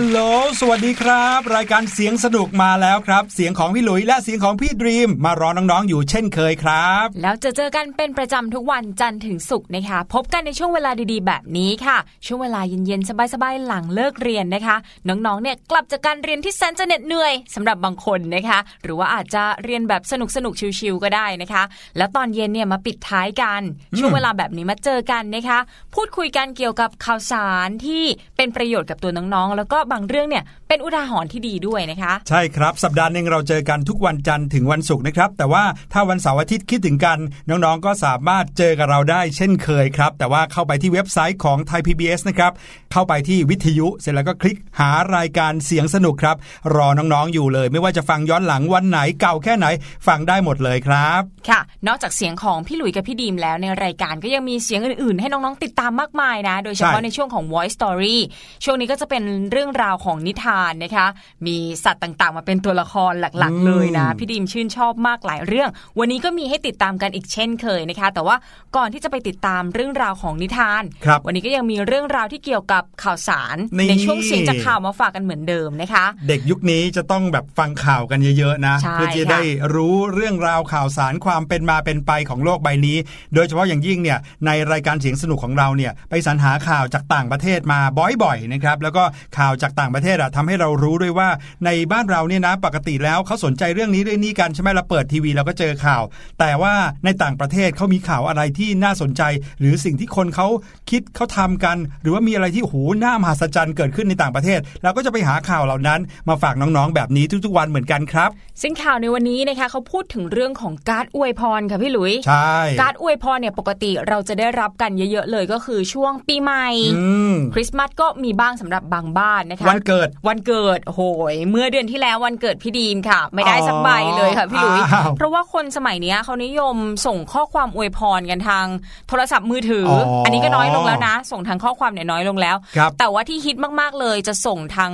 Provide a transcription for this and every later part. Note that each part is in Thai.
ลโหล สวัสดีครับ รายการเสียงสนุกมาแล้วครับ เสียงของพี่หลุยและเสียงของพี่ดรีมมารอน้องๆอยู่เช่นเคยครับ แล้วจะเจอกันเป็นประจำทุกวันจันทร์ถึงศุกร์นะคะ พบกันในช่วงเวลาดีๆ แบบนี้ค่ะ ช่วงเวลาเย็นๆ สบายๆ หลังเลิกเรียนนะคะ น้องๆ เนี่ยกลับจากการเรียนที่แสนจะเหน็ดเหนื่อยสำหรับบางคนนะคะ หรือว่าอาจจะเรียนแบบสนุกๆ ชิวๆก็ได้นะคะ แล้วตอนเย็นเนี่ยมาปิดท้ายกัน ช่วงเวลาแบบนี้มาเจอกันนะคะ พูดคุยกันเกี่ยวกับข่าวสารที่เป็นประโยชน์กับตัวน้องๆ แล้วก็บางเรื่องเนี่ยเป็นอุทาหรณ์ที่ดีด้วยนะคะ ใช่ครับสัปดาห์หนึ่งเราเจอกันทุกวันจันทร์ถึงวันศุกร์นะครับ แต่ว่าถ้าวันเสาร์อาทิตย์คิดถึงกัน น้องๆก็สามารถเจอกับเราได้เช่นเคยครับ แต่ว่าเข้าไปที่เว็บไซต์ของไทย PBS นะครับเข้าไปที่วิทยุ เสร็จแล้วก็คลิกหารายการเสียงสนุกครับ รอน้องๆอยู่เลย ไม่ว่าจะฟังย้อนหลังวันไหนเก่าแค่ไหน ฟังได้หมดเลยครับ ค่ะ นอกจากเสียงของพี่หลุยกับพี่ดีมแล้วในรายการก็ยังมีเสียงอื่นๆ ให้น้องๆติดตามมากมายนะ โดยเฉพาะใช่ในช่วงของ Voice Story ช่วงนี้ก็จะเป็นเรื่องราวของนิทานนะคะ มีสัตว์ต่างๆ มาเป็นตัวละครหลักๆ เลยนะ พี่ดีมชื่นชอบมากหลายเรื่อง วันนี้ก็มีให้ติดตามกันอีกเช่นเคยนะคะ แต่ว่าก่อนที่จะไปติดตามเรื่องราวของนิทานครับวันนี้ก็ยังมีเรื่องราวที่เกี่ยวกับข่าวสารนี่ในช่วงเสียงจากข่าวมาฝากกันเหมือนเดิมนะคะ เด็กยุคนี้จะต้องแบบฟังข่าวกันเยอะๆนะใช่เพื่อจะค่ะได้รู้เรื่องราวข่าวสารความเป็นมาเป็นไปของโลกใบนี้ โดยเฉพาะอย่างยิ่งเนี่ยในรายการเสียงสนุกของเราเนี่ยไปสรรหาข่าวจากต่างประเทศมาบ่อยๆนะครับแล้วก็ข่าวจากต่างประเทศอะทำให้เรารู้ด้วยว่าในบ้านเราเนี่ยนะปกติแล้วเขาสนใจเรื่องนี้เรื่องนี้กันใช่ไหมเราเปิดทีวีเราก็เจอข่าว แต่ว่าในต่างประเทศเขามีข่าวอะไรที่น่าสนใจ หรือสิ่งที่คนเขาคิดเขาทำกัน หรือว่ามีอะไรที่โอ้โหน่ามหัศจรรย์เกิดขึ้นในต่างประเทศเราก็จะไปหาข่าวเหล่านั้นมาฝากน้องๆ แบบนี้ทุกๆวันเหมือนกันครับซึ่งข่าวในวันนี้นะคะเขาพูดถึงเรื่องของการ์ดอวยพรค่ะพี่หลุยใช่การ์ดอวยพรเนี่ยปกติเราจะได้รับกันเยอะๆเลยก็คือช่วงปีใหม่อืมคริสต์มาสก็มีบ้างสำหรับบางบ้านนะคะวันเกิดวันเกิดโอ้โหย เมื่อเดือนที่แล้ววันเกิดพี่ดีมค่ะ ไม่ได้สักใบเลยค่ะพี่หลุยอ้าวเพราะว่าคนสมัยเนี้ยเขานิยมส่งข้อความอวยพรกันทาง โทรศัพท์มือถืออออัอันนี้ก็น้อยลงแล้วนะ ส่งทางข้อความเนี่ยน้อยลงแล้วครับแต่ว่าที่ฮิตมากๆเลยจะส่งทาง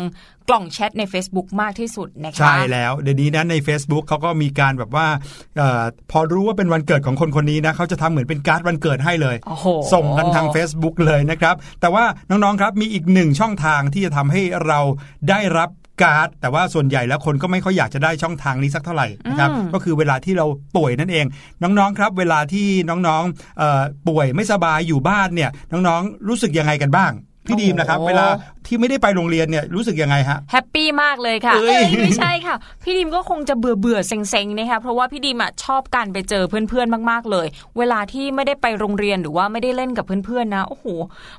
กล่องแชทใน Facebook มากที่สุดนะคะใช่แล้วเดี๋ยวนี้นะใน Facebook เขาก็มีการแบบว่าเออพอรู้ว่าเป็นวันเกิดของคนคนนี้นะเขาจะทำเหมือนเป็นการ์ดวันเกิดให้เลยโอ้โหส่งกันทาง Facebook เลยนะครับ แต่ว่าน้องๆครับมีอีกหนึ่งช่องทางที่จะทำให้เราได้รับการ์ดแต่ว่าส่วนใหญ่แล้วคนก็ไม่ค่อยอยากจะได้ช่องทางนี้สักเท่าไหร่นะครับอืมก็คือเวลาที่เราป่วยนั่นเอง น้องๆครับ เวลาที่น้องๆเอ่อป่วยไม่สบายอยู่บ้านเนี่ยน้องๆรู้สึกยังไงกันบ้าง พี่ดีมนะครับ เวลาที่ไม่ได้ไปโรงเรียนเนี่ยรู้สึกยังไงฮะแฮปปี้มากเลยค่ะเอ้ยเอ้ยไม่ใช่ค่ะ พี่ดิมก็คงจะเบื่อเบื่อๆเซ็งๆนะคะเพราะว่าพี่ดิมอะชอบการไปเจอเพื่อนๆมาก ๆเลย เวลาที่ไม่ได้ไปโรงเรียนหรือว่าไม่ได้เล่นกับเพื่อนๆนะโอ้โห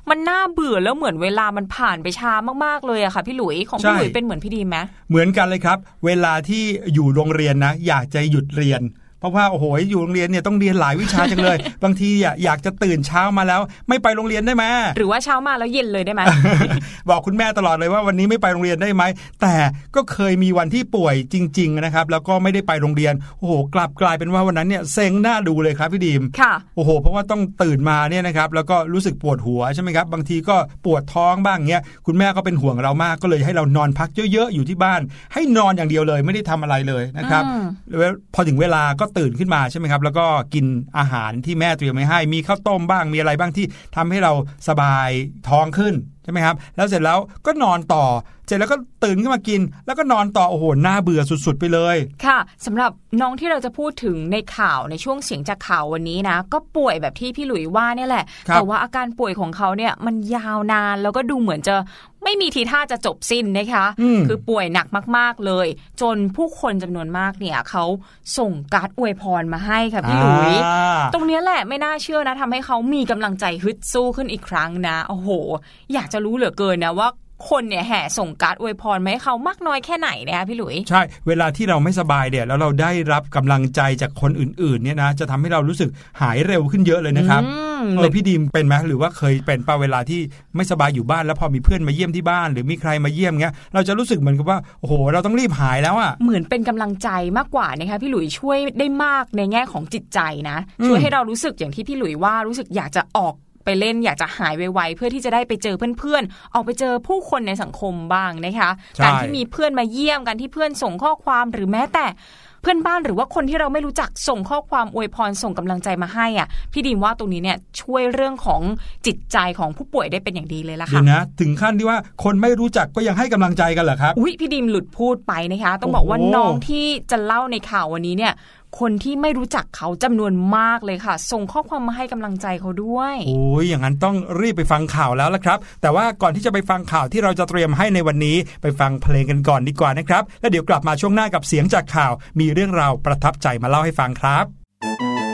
มันน่าเบื่อแล้วเหมือนเวลามันผ่านไปช้ามากๆเลยอะค่ะ พี่หลุยของพี่หลุยเป็นเหมือนพี่ดิมไหมเหมือนกันเลยครับ เวลาที่อยู่โรงเรียนนะ อยากจะหยุดเรียน เพราะว่าโอ้โหอยู่โรงเรียนเนี่ยต้องเรียนหลายวิชาจังเลย บางทีอะอยากจะตื่นเช้ามาแล้ว ไม่ไปโรงเรียนได้ไหมหรือว่าเช้ามาแล้วเย็นเลยได้ไหมบอกคุณแม่ตลอดเลยว่าวันนี้ไม่ไปโรงเรียนได้ไหมแต่ก็เคยมีวันที่ป่วยจริง ๆนะครับ แล้วก็ไม่ได้ไปโรงเรียนโอ้โหกลับกลายเป็นว่าวันนั้นเนี่ยเซ็งหน้าดูเลยครับพี่ดีมค่ะโอ้โห เพราะว่าต้องตื่นมาเนี่ยนะครับแล้วก็รู้สึกปวดหัวใช่ไหมครับบางทีก็ปวดท้องบ้างเงี้ยคุณแม่ก็เป็นห่วงเรามากก็เลยให้เรานอนพักเยอะๆอยู่ที่บ้าน ให้นอนอย่างเดียวเลยไม่ได้ทำอะไรเลยนะครับอืมแล้วพอถึงเวลาก็ตื่นขึ้นมาใช่ไหมครับ แล้วก็กินอาหารที่แม่เตรียมไว้ให้ มีข้าวต้มบ้างมีอะไรบ้างที่ทำให้เราสบายท้องขึ้นใช่ไหมครับ แล้วเสร็จแล้วก็นอนต่อ เสร็จแล้วก็ตื่นขึ้นมากิน แล้วก็นอนต่อโอ้โหน่าเบื่อสุดๆ ไปเลย ค่ะสำหรับน้องที่เราจะพูดถึงในข่าวในช่วงเสียงจากข่าววันนี้นะ ก็ป่วยแบบที่พี่หลุยว่าเนี่ยแหละครับแต่ว่าอาการป่วยของเขาเนี่ยมันยาวนานแล้วก็ดูเหมือนจะไม่มีทีท่าจะจบสิ้นนะคะอืมคือป่วยหนักมาก ๆ เลย จนผู้คนจำนวนมากเนี่ยเขาส่งการ์ดอวยพรมาให้ค่ะพี่หลุยอ่าตรงเนี้ยแหละไม่น่าเชื่อนะทำให้เขามีกำลังใจฮึดสู้ขึ้นอีกครั้งนะ โอ้โห อยากจะรู้เหลือเกินนะว่า คนเนี่ยแห่ส่งการ์ดอวยพรมาให้เขามากน้อยแค่ไหนนะคะพี่หลุย ใช่ เวลาที่เราไม่สบายเนี่ยแล้วเราได้รับกำลังใจจากคนอื่นๆเนี่ยนะจะทำให้เรารู้สึกหายเร็วขึ้นเยอะเลยนะครับอืมเออพี่ดีมเป็นไหมหรือว่าเคยเป็นป่ะเวลาที่ไม่สบายอยู่บ้านแล้วพอมีเพื่อนมาเยี่ยมที่บ้าน หรือมีใครมาเยี่ยมเงี้ยเราจะรู้สึกเหมือนกับว่าโอ้โห เราต้องรีบหายแล้วอะเหมือนเป็นกำลังใจมากกว่านะคะพี่หลุยช่วยได้มากในแง่ของจิตใจนะอืมช่วยให้เรารู้สึกอย่างที่พี่หลุยว่ารู้สึกอยากจะออก ไปเล่นอยากจะหายไวๆเพื่อที่จะได้ไปเจอเพื่อนๆออกไปเจอผู้คนในสังคมบ้างนะคะใช่การที่มีเพื่อนมาเยี่ยมกันที่เพื่อนส่งข้อความหรือแม้แต่เพื่อนบ้านหรือว่าคนที่เราไม่รู้จักส่งข้อความอวยพรส่งกำลังใจมาให้อะพี่ดีมว่าตรงนี้เนี่ยช่วยเรื่องของจิตใจของผู้ป่วยได้เป็นอย่างดีเลยละเดี๋ค่ะยวนะถึงขั้นที่ว่าคนไม่รู้จักก็ยังให้กำลังใจกันเหรอครับอุ้ยพี่ดีมหลุดพูดไปนะคะ ต้องบอกว่าโอ้โหน้องที่จะเล่าในข่าววันนี้เนี่ย คนที่ไม่รู้จักเขาจำนวนมากเลยค่ะ ส่งข้อความมาให้กำลังใจเขาด้วยโอ้ยอย่างนั้นต้องรีบไปฟังข่าวแล้วละครับ แต่ว่าก่อนที่จะไปฟังข่าวที่เราจะเตรียมให้ในวันนี้ไปฟังเพลงกันก่อนดีกว่านะครับ แล้วเดี๋ยวกลับมาช่วงหน้ากับเสียงจากข่าว มีเรื่องราวประทับใจมาเล่าให้ฟังครับ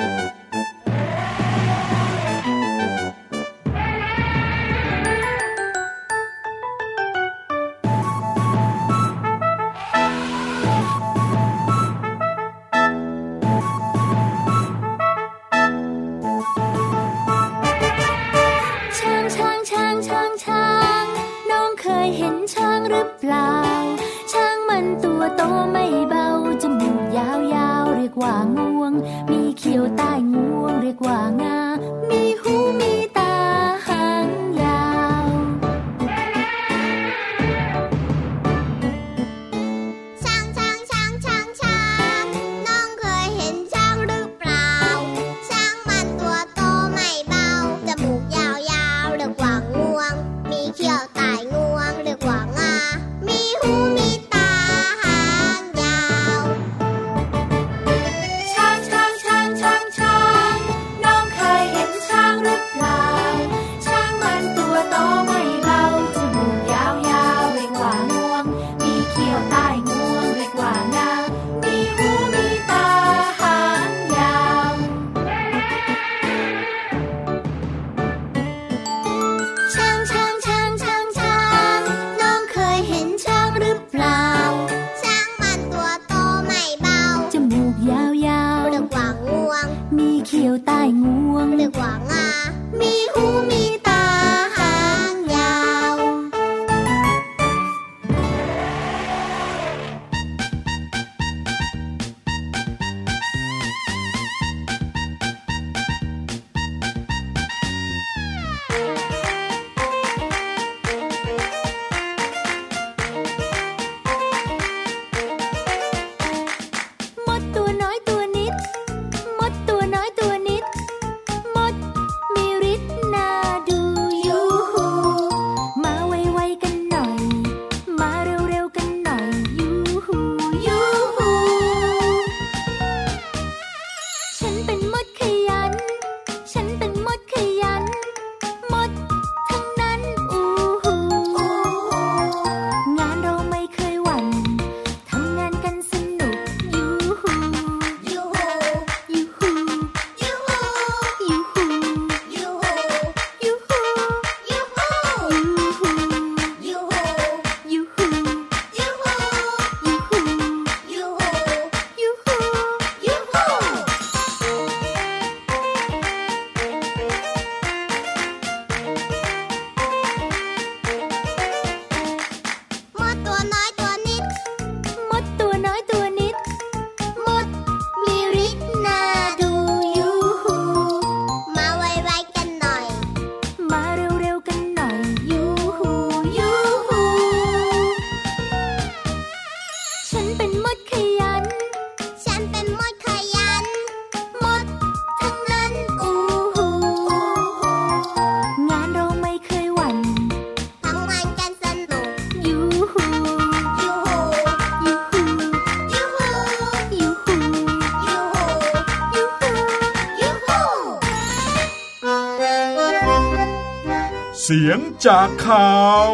เสียงจากข่าว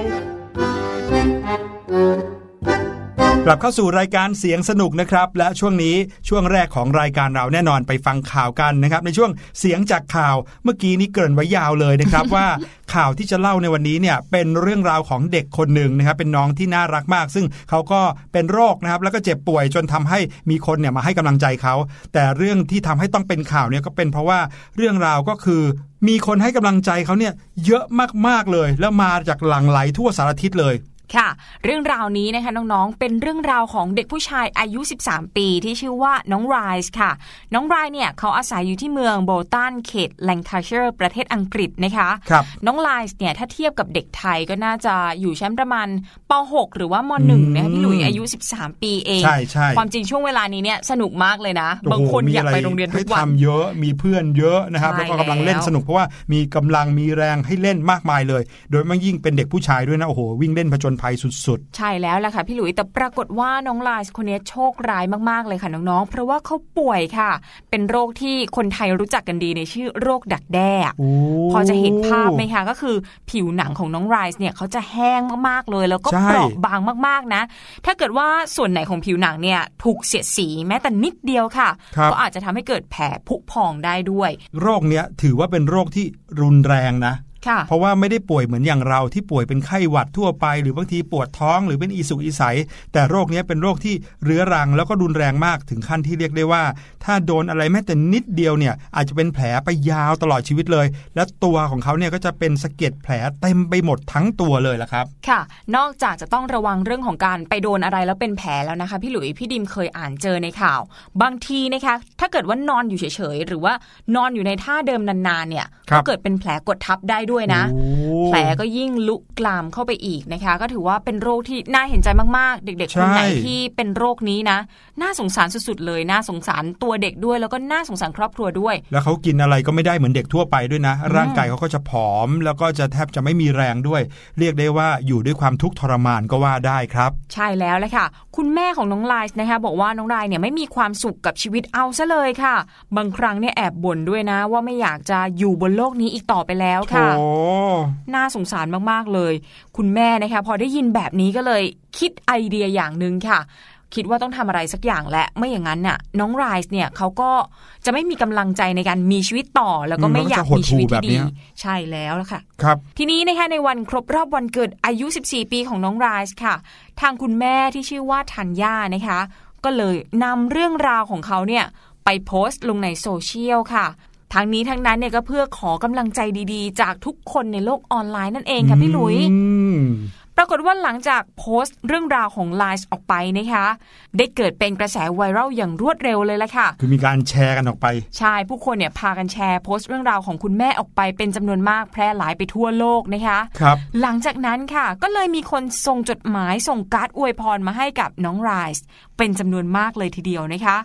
กลับเข้าสู่รายการเสียงสนุกนะครับ และช่วงนี้ช่วงแรกของรายการเราแน่นอนไปฟังข่าวกันนะครับ ในช่วงเสียงจากข่าวเมื่อกี้นี้เกริ่นไว้ยาวเลยนะครับ ว่าข่าวที่จะเล่าในวันนี้เนี่ยเป็นเรื่องราวของเด็กคนหนึ่งนะครับ เป็นน้องที่น่ารักมาก ซึ่งเขาก็เป็นโรคนะครับ แล้วก็เจ็บป่วยจนทำให้มีคนเนี่ยมาให้กำลังใจเขา แต่เรื่องที่ทำให้ต้องเป็นข่าวเนี่ยก็เป็นเพราะว่าเรื่องราวก็คือมีคนให้กำลังใจเขาเนี่ยเยอะมากๆเลย แล้วมาจากหลั่งไหลทั่วสารทิศเลย ค่ะ เรื่องราวนี้นะคะน้องๆ เป็นเรื่องราวของเด็กผู้ชายอายุ 13 ปีที่ชื่อว่าน้องไรส์ค่ะ น้องไรส์เนี่ยเขาอาศัยอยู่ที่เมืองโบลตันเขตแลงคาเชียร์ประเทศอังกฤษนะคะครับน้องไรส์เนี่ยถ้าเทียบกับเด็กไทยก็น่าจะอยู่ชั้นประมาณป .6 หรือว่าม .1 นะคะพี่หลุยอายุ 13 ปีเอง ใช่ใช่ความจริงช่วงเวลานี้เนี่ยสนุกมากเลยนะโอ้บางโหคนมีอยากอะไรไปโรงเรียนทุให้กวันทำเยอะมีเพื่อนเยอะนะครับใช่แล้วก็กำลังเล่นแล้วสนุกเพราะว่ามีกำลังมีแรงให้เล่นมากมายเลย โดยเฉพาะยิ่งเป็นเด็กผู้ชายด้วยนะโอ้โหวิ่งเล่นผจญภัยสุดใช่แล้วแหละค่ะพี่หลุยแต่ปรากฏว่าน้องไลส์คนนี้โชคร้ายมากๆเลยค่ะน้องๆ เพราะว่าเขาป่วยค่ะ เป็นโรคที่คนไทยรู้จักกันดีในชื่อโรคดักแด้ๆโอ้พอจะเห็นภาพไหมคะก็คือผิวหนังของน้องไรส์เนี่ยเขาจะแห้งมากๆเลย แล้วก็ใช่เปราะบางมากๆนะ ถ้าเกิดว่าส่วนไหนของผิวหนังเนี่ยถูกเสียดสีแม้แต่นิดเดียวค่ะครับก็อาจจะทำให้เกิดแผลผุพองได้ด้วย โรคเนี้ยถือว่าเป็นโรคที่รุนแรงนะค่ะ เพราะว่าไม่ได้ป่วยเหมือนอย่างเราที่ป่วยเป็นไข้หวัดทั่วไป หรือบางทีปวดท้องหรือเป็นอีสุกอีใสแต่โรคเนี้ยเป็นโรคที่เรื้อรังแล้วก็รุนแรงมากถึงขั้นที่เรียกได้ว่า ถ้าโดนอะไรแม้แต่นิดเดียวเนี่ยอาจจะเป็นแผลไปยาวตลอดชีวิตเลย และตัวของเขาเนี่ยก็จะเป็นสะเก็ดแผลเต็มไปหมดทั้งตัวเลยละครับ ค่ะ นอกจากจะต้องระวังเรื่องของการไปโดนอะไรแล้วเป็นแผลแล้วนะคะ พี่หลุยพี่ดิมเคยอ่านเจอในข่าว บางทีนะคะถ้าเกิดว่านอนอยู่เฉยๆหรือว่านอนอยู่ในท่าเดิมนานๆเนี่ยครัก็บเกิดเป็นแผลกดทับได้ด้วยนะโอ้แผลก็ยิ่งลุกลามเข้าไปอีกนะคะ ก็ถือว่าเป็นโรคที่น่าเห็นใจมากๆ เด็กๆคนไหนใช่ที่เป็นโรคนี้นะ น่าสงสารสุดๆเลยน่าสงสารตัวเด็กด้วย แล้วก็น่าสงสารครอบครัวด้วย แล้วเขากินอะไรก็ไม่ได้เหมือนเด็กทั่วไปด้วยนะ ร่างกายเขาก็จะผอม แล้วก็จะแทบจะไม่มีแรงด้วย เรียกได้ว่าอยู่ด้วยความทุกข์ทรมานก็ว่าได้ครับ ใช่แล้วแหละค่ะ คุณแม่ของน้องไลน์นะคะ บอกว่าน้องไลน์เนี่ยไม่มีความสุขกับชีวิตเอาซะเลยค่ะ บางครั้งเนี่ยแอบบ่นด้วยนะ ว่าไม่อยากจะอยู่บนโลกนี้อีกต่อไปแล้วค่ะโอ้น่าสงสารมากๆเลย คุณแม่นะคะพอได้ยินแบบนี้ก็เลยคิดไอเดียอย่างหนึ่งค่ะ คิดว่าต้องทำอะไรสักอย่างและไม่อย่างนั้นน่ะ น้องไรส์เนี่ยเขาก็จะไม่มีกำลังใจในการมีชีวิตต่อ แล้วก็อืมไม่อยากแล้วก็จะหดมีชีวิตหู่แบบที่เนี้ดียใช่แล้วล่ะค่ะครับ ทีนี้นะคะในวันครบรอบวันเกิดอายุ 14 ปีของน้องไรส์ค่ะ ทางคุณแม่ที่ชื่อว่าธัญญานะคะ ก็เลยนำเรื่องราวของเขาเนี่ยไปโพสต์ลงในโซเชียลค่ะ ทั้งนี้ทั้งนั้นเนี่ยก็เพื่อขอกำลังใจดีๆ จากทุกคนในโลกออนไลน์นั่นเองค่ะพี่หลุยอืมปรากฏว่าหลังจากโพสต์เรื่องราวของไลน์ออกไปนะคะ ได้เกิดเป็นกระแสไวรัลอย่างรวดเร็วเลยละค่ะ คือมีการแชร์กันออกไป ใช่ ผู้คนเนี่ยพากันแชร์โพสต์เรื่องราวของคุณแม่ออกไปเป็นจำนวนมากแพร่หลายไปทั่วโลกนะคะครับหลังจากนั้นค่ะ ก็เลยมีคนส่งจดหมายส่งการ์ดอวยพรมาให้กับน้องไรส์เป็นจำนวนมากเลยทีเดียวนะคะ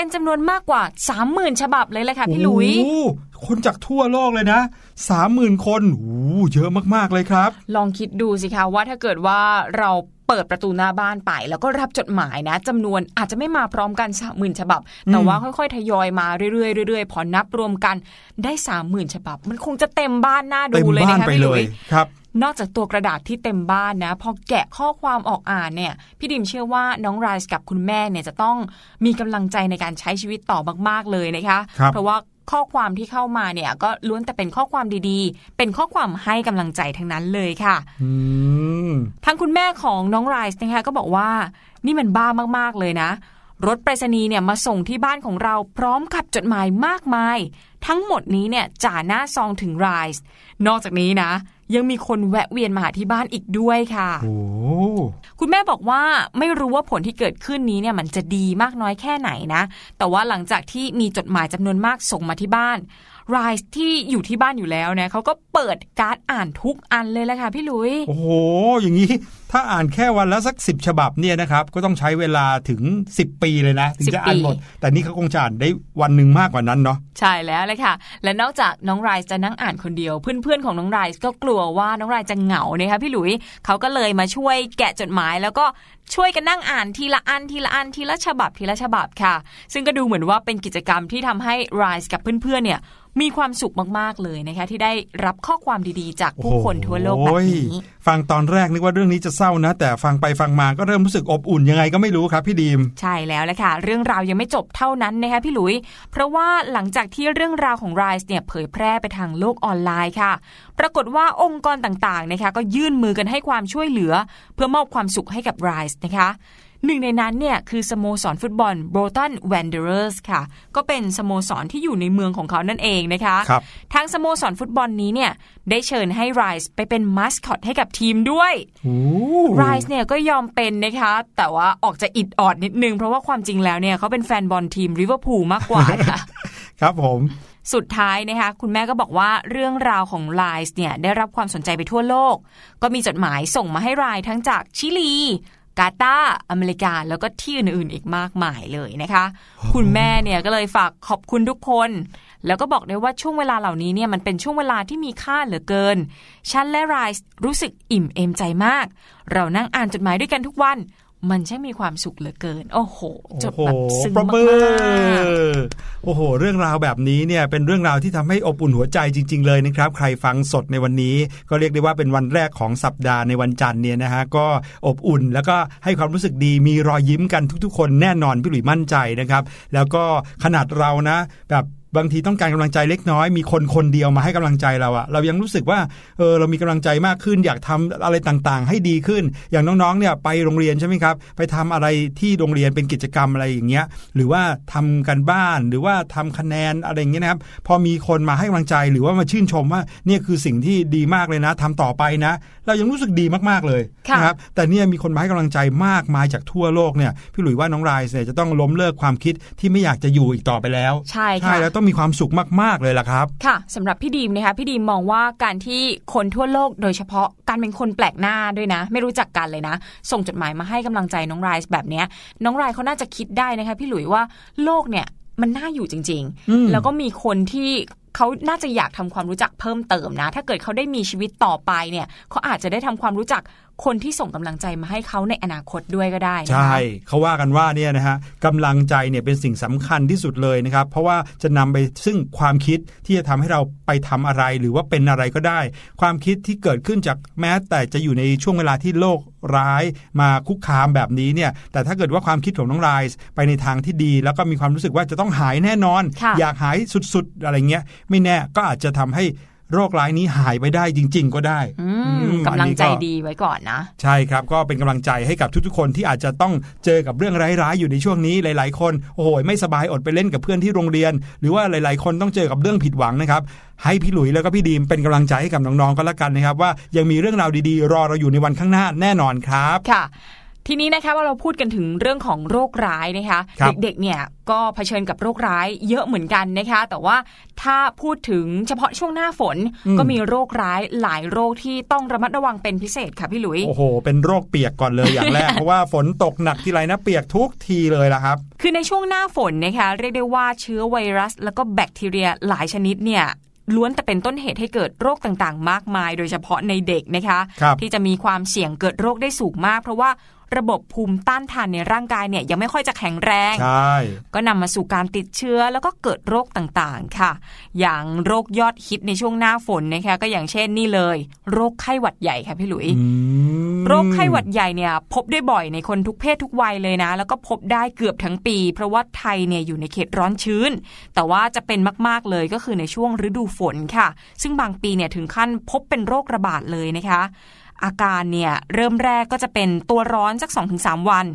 เป็นจำนวนมากกว่า 30,000 ฉบับเลยแหละค่ะพี่หลุยโอ้โหคนจากทั่วโลกเลยนะสามหมื่นคนโอ้โหเยอะมากๆเลยครับ ลองคิดดูสิคะว่าถ้าเกิดว่าเราเปิดประตูหน้าบ้านไป แล้วก็รับจดหมายนะจำนวนอาจจะไม่มาพร้อมกันสามหมื่นฉบับ แต่ว่าค่อยๆ ทยอยมาเรื่อยๆเรื่อยๆพอนับรวมกันได้สามหมื่นฉบับ มันคงจะเต็มบ้านหน้าเต็มดูเลยบ้านนะคะไปพี่หเลลุยยครับ นอกจากตัวกระดาษที่เต็มบ้านนะพอแกะข้อความออกอ่านเนี่ยพี่ดิมเชื่อว่าน้องไรส์กับคุณแม่เนี่ยจะต้องมีกำลังใจในการใช้ชีวิตต่อมากๆเลยนะคะครับเพราะว่าข้อความที่เข้ามาเนี่ยก็ล้วนแต่เป็นข้อความดีๆ เป็นข้อความให้กำลังใจทั้งนั้นเลยค่ะอืมทางคุณแม่ของน้องไรส์นะคะก็บอกว่า นี่มันบ้ามากๆเลยนะ รถไปรษณีย์เนี่ยมาส่งที่บ้านของเราพร้อมกับจดหมายมากมาย ทั้งหมดนี้เนี่ยจ่าหน้าซองถึงไรส์นอกจากนี้นะ ยังมีคนแวะเวียนมาหาที่บ้านอีกด้วยค่ะโอ้คุณแม่บอกว่าไม่รู้ว่าผลที่เกิดขึ้นนี้เนี่ยมันจะดีมากน้อยแค่ไหนนะ แต่ว่าหลังจากที่มีจดหมายจำนวนมากส่งมาที่บ้าน ไรส์ที่อยู่ที่บ้านอยู่แล้วเนี่ยเขาก็เปิดการ์ดอ่านทุกอันเลยแหละค่ะพี่ลุย โอ้โห อย่างนี้ถ้าอ่านแค่วันละสักสิบฉบับเนี่ยนะครับ ก็ต้องใช้เวลาถึง 10 ปีเลยนะ ถึงจะ10อ่านหมด แต่นี่เขาคงจะอ่านได้วันหนึ่งมากกว่านั้นเนาะใช่แล้วเลยค่ะ และนอกจากน้องไรส์จะนั่งอ่านคนเดียว เพื่อนๆของน้องไรส์ก็กลัวว่าน้องไรส์จะเหงานะคะพี่หลุยเขาก็เลยมาช่วยแกะจดหมายแล้วก็ ช่วยกันนั่งอ่านทีละอันทีละอันทีละฉบับทีละฉบับค่ะ ซึ่งก็ดูเหมือนว่าเป็นกิจกรรมที่ทำให้ไรส์กับเพื่อนๆเนี่ยมีความสุขมาก ๆ เลยนะคะ ที่ได้รับข้อความดีๆ จากผู้คนทั่วโลกแบบนี้โอ้ยฟังตอนแรกนึกว่าเรื่องนี้จะเศร้านะ แต่ฟังไปฟังมาก็เริ่มรู้สึกอบอุ่นยังไงก็ไม่รู้ครับพี่ดีม ใช่แล้วแหละค่ะ เรื่องราวยังไม่จบเท่านั้นนะคะพี่หลุย เพราะว่าหลังจากที่เรื่องราวของไรส์เนี่ยเผยแพร่ไปทางโลกออนไลน์ค่ะ ปรากฏว่าองค์กรต่างๆนะคะก็ยื่นมือกันให้ความช่วยเหลือ เพื่อมอบความสุขให้กับไรส์นะคะหนึ่งในนั้นเนี่ยคือสโมสรฟุตบอลโบลตันวันเดอเรอร์สค่ะ ก็เป็นสโมสรที่อยู่ในเมืองของเขานั่นเองนะคะครับทางสโมสรฟุตบอลนี้เนี่ยได้เชิญให้ไรส์ไปเป็นมาสคอตให้กับทีมด้วยโอ้ไรส์เนี่ยก็ยอมเป็นนะคะ แต่ว่าออกจะอิดออดนิดนึง เพราะว่าความจริงแล้วเนี่ยเขาเป็นแฟนบอลทีมริเวอร์พูลมากกว่าค่ะ ครับผมสุดท้ายนะคะคุณแม่ก็บอกว่าเรื่องราวของไลส์เนี่ยได้รับความสนใจไปทั่วโลก ก็มีจดหมายส่งมาให้รายทั้งจากชิลี กาตาร์อเมริกาแล้วก็ที่อื่นๆอีกมากมายเลยนะคะ คุณแม่เนี่ยก็เลยฝากขอบคุณทุกคน แล้วก็บอกได้ว่าช่วงเวลาเหล่านี้เนี่ยมันเป็นช่วงเวลาที่มีค่าเหลือเกิน ฉันและไรส์รู้สึกอิ่มเอมใจมาก เรานั่งอ่านจดหมายด้วยกันทุกวัน มันช่างมีความสุขเหลือเกิน โอ้โหจบแบบซึ้งปรบมามือกโอ้โห เรื่องราวแบบนี้เนี่ยเป็นเรื่องราวที่ทำให้อบอุ่นหัวใจจริง ๆ เลยนะครับ ใครฟังสดในวันนี้ ก็เรียกได้ว่าเป็นวันแรกของสัปดาห์ในวันจันทร์เนี่ยนะฮะก็อบอุ่นแล้วก็ให้ความรู้สึกดีมีรอยยิ้มกันทุก ๆ คนแน่นอนพี่หลุยมั่นใจนะครับ แล้วก็ขนาดเรานะแบบ บางทีต้องการกำลังใจเล็กน้อยมีคนคนเดียวมาให้กำลังใจเราอะเรายังรู้สึกว่าเออเรามีกำลังใจมากขึ้น อยากทำอะไรต่างๆ ให้ดีขึ้น อย่างน้องๆเนี่ยไปโรงเรียนใช่ไหมครับ ไปทำอะไรที่โรงเรียนเป็นกิจกรรมอะไรอย่างเงี้ยหรือว่าทำกันบ้านหรือว่าทำคะแนนอะไรอย่างเงี้ยนะครับพอมีคนมาให้กำลังใจหรือว่ามาชื่นชมว่าเนี่ยคือสิ่งที่ดีมากเลยนะทำต่อไปนะ เรายังรู้สึกดีมากๆเลยค่ะนะครับแต่เนี่ยมีคนมาให้กำลังใจมากมายจากทั่วโลกเนี่ยพี่หลุยว่าน้องรายเนี่ยจะต้องล้มเลิกความคิดที่ไม่อยากจะอยู่อีกต่อไปแล้ว ใช่ใช่ค่ะแล้วต้องมีความสุขมาก ๆ เลยล่ะครับ ค่ะสำหรับพี่ดีมนะคะพี่ดีมมองว่าการที่คนทั่วโลกโดยเฉพาะการเป็นคนแปลกหน้าด้วยนะ ไม่รู้จักกันเลยนะ ส่งจดหมายมาให้กำลังใจน้องไรส์แบบเนี้ย น้องไรส์เขาน่าจะคิดได้นะคะพี่หลุยว่าโลกเนี่ยมันน่าอยู่จริงอืมๆแล้วก็มีคนที่ เขาน่าจะอยากทำความรู้จักเพิ่มเติมนะ ถ้าเกิดเขาได้มีชีวิตต่อไปเนี่ยเขาอาจจะได้ทำความรู้จักคนที่ส่งกำลังใจมาให้เขาในอนาคตด้วยก็ได้ใช่เขาว่ากันว่าเนี่ยนะฮะกำลังใจเนี่ยเป็นสิ่งสำคัญที่สุดเลยนะครับ เพราะว่าจะนำไปซึ่งความคิดที่จะทำให้เราไปทำอะไรหรือว่าเป็นอะไรก็ได้ ความคิดที่เกิดขึ้นจากแม้แต่จะอยู่ในช่วงเวลาที่โลก ร้ายมาคุกคามแบบนี้เนี่ย แต่ถ้าเกิดว่าความคิดของน้องไรส์ไปในทางที่ดี แล้วก็มีความรู้สึกว่าจะต้องหายแน่นอนค่ะอยากหายสุดๆอะไรเงี้ย ไม่แน่ก็อาจจะทำให้ โรคร้ายนี้หายไปได้จริง ๆ ก็ได้อืมอืมกำลังใจอันนี้ก็ดีไว้ก่อนนะ ใช่ครับก็เป็นกำลังใจให้กับทุกๆคนที่อาจจะต้องเจอกับเรื่องร้ายๆอยู่ในช่วงนี้หลายๆ คนโอ้โหไม่สบายอดไปเล่นกับเพื่อนที่โรงเรียน หรือว่าหลาย ๆ คนต้องเจอกับเรื่องผิดหวังนะครับให้พี่หลุยแล้วก็พี่ดีมเป็นกำลังใจให้กับน้องๆก็แล้วกันนะครับ ว่ายังมีเรื่องราวดีๆ รอเราอยู่ในวันข้างหน้าแน่นอนครับค่ะ ทีนี้นะคะว่าเราพูดกันถึงเรื่องของโรคร้ายนะคะครับเด็กๆเนี่ยก็เผชิญกับโรคร้ายเยอะเหมือนกันนะคะ แต่ว่าถ้าพูดถึงเฉพาะช่วงหน้าฝนก็มีโรคร้ายหลายโรคที่ต้องระมัดระวังเป็นพิเศษค่ะพี่หลุยโอ้โห เป็นโรคเปียกก่อนเลยอย่างแรก เพราะว่าฝนตกหนักทีไรนะเปียกทุกทีเลยละครับ คือในช่วงหน้าฝนนะคะเรียกได้ว่าเชื้อไวรัส แล้วก็แบคทีเรียหลายชนิดเนี่ยล้วนแต่เป็นต้นเหตุให้เกิดโรคต่างๆ มากมาย โดยเฉพาะในเด็กนะคะครับที่จะมีความเสี่ยงเกิดโรคได้สูงมาก เพราะว่า ระบบภูมิต้านทานในร่างกายเนี่ยยังไม่ค่อยจะแข็งแรงใช่ก็นำมาสู่การติดเชื้อแล้วก็เกิดโรคต่างๆค่ะ อย่างโรคยอดฮิตในช่วงหน้าฝนนะคะก็อย่างเช่นนี่เลย โรคไข้หวัดใหญ่ค่ะพี่หลุยอืมโรคไข้หวัดใหญ่เนี่ยพบได้บ่อยในคนทุกเพศทุกวัยเลยนะ แล้วก็พบได้เกือบทั้งปี เพราะว่าไทยเนี่ยอยู่ในเขตร้อนชื้น แต่ว่าจะเป็นมากๆเลยก็คือในช่วงฤดูฝนค่ะ ซึ่งบางปีเนี่ยถึงขั้นพบเป็นโรคระบาดเลยนะคะ อาการเนี่ยเริ่มแรกก็จะเป็นตัวร้อนสัก 2-3 วัน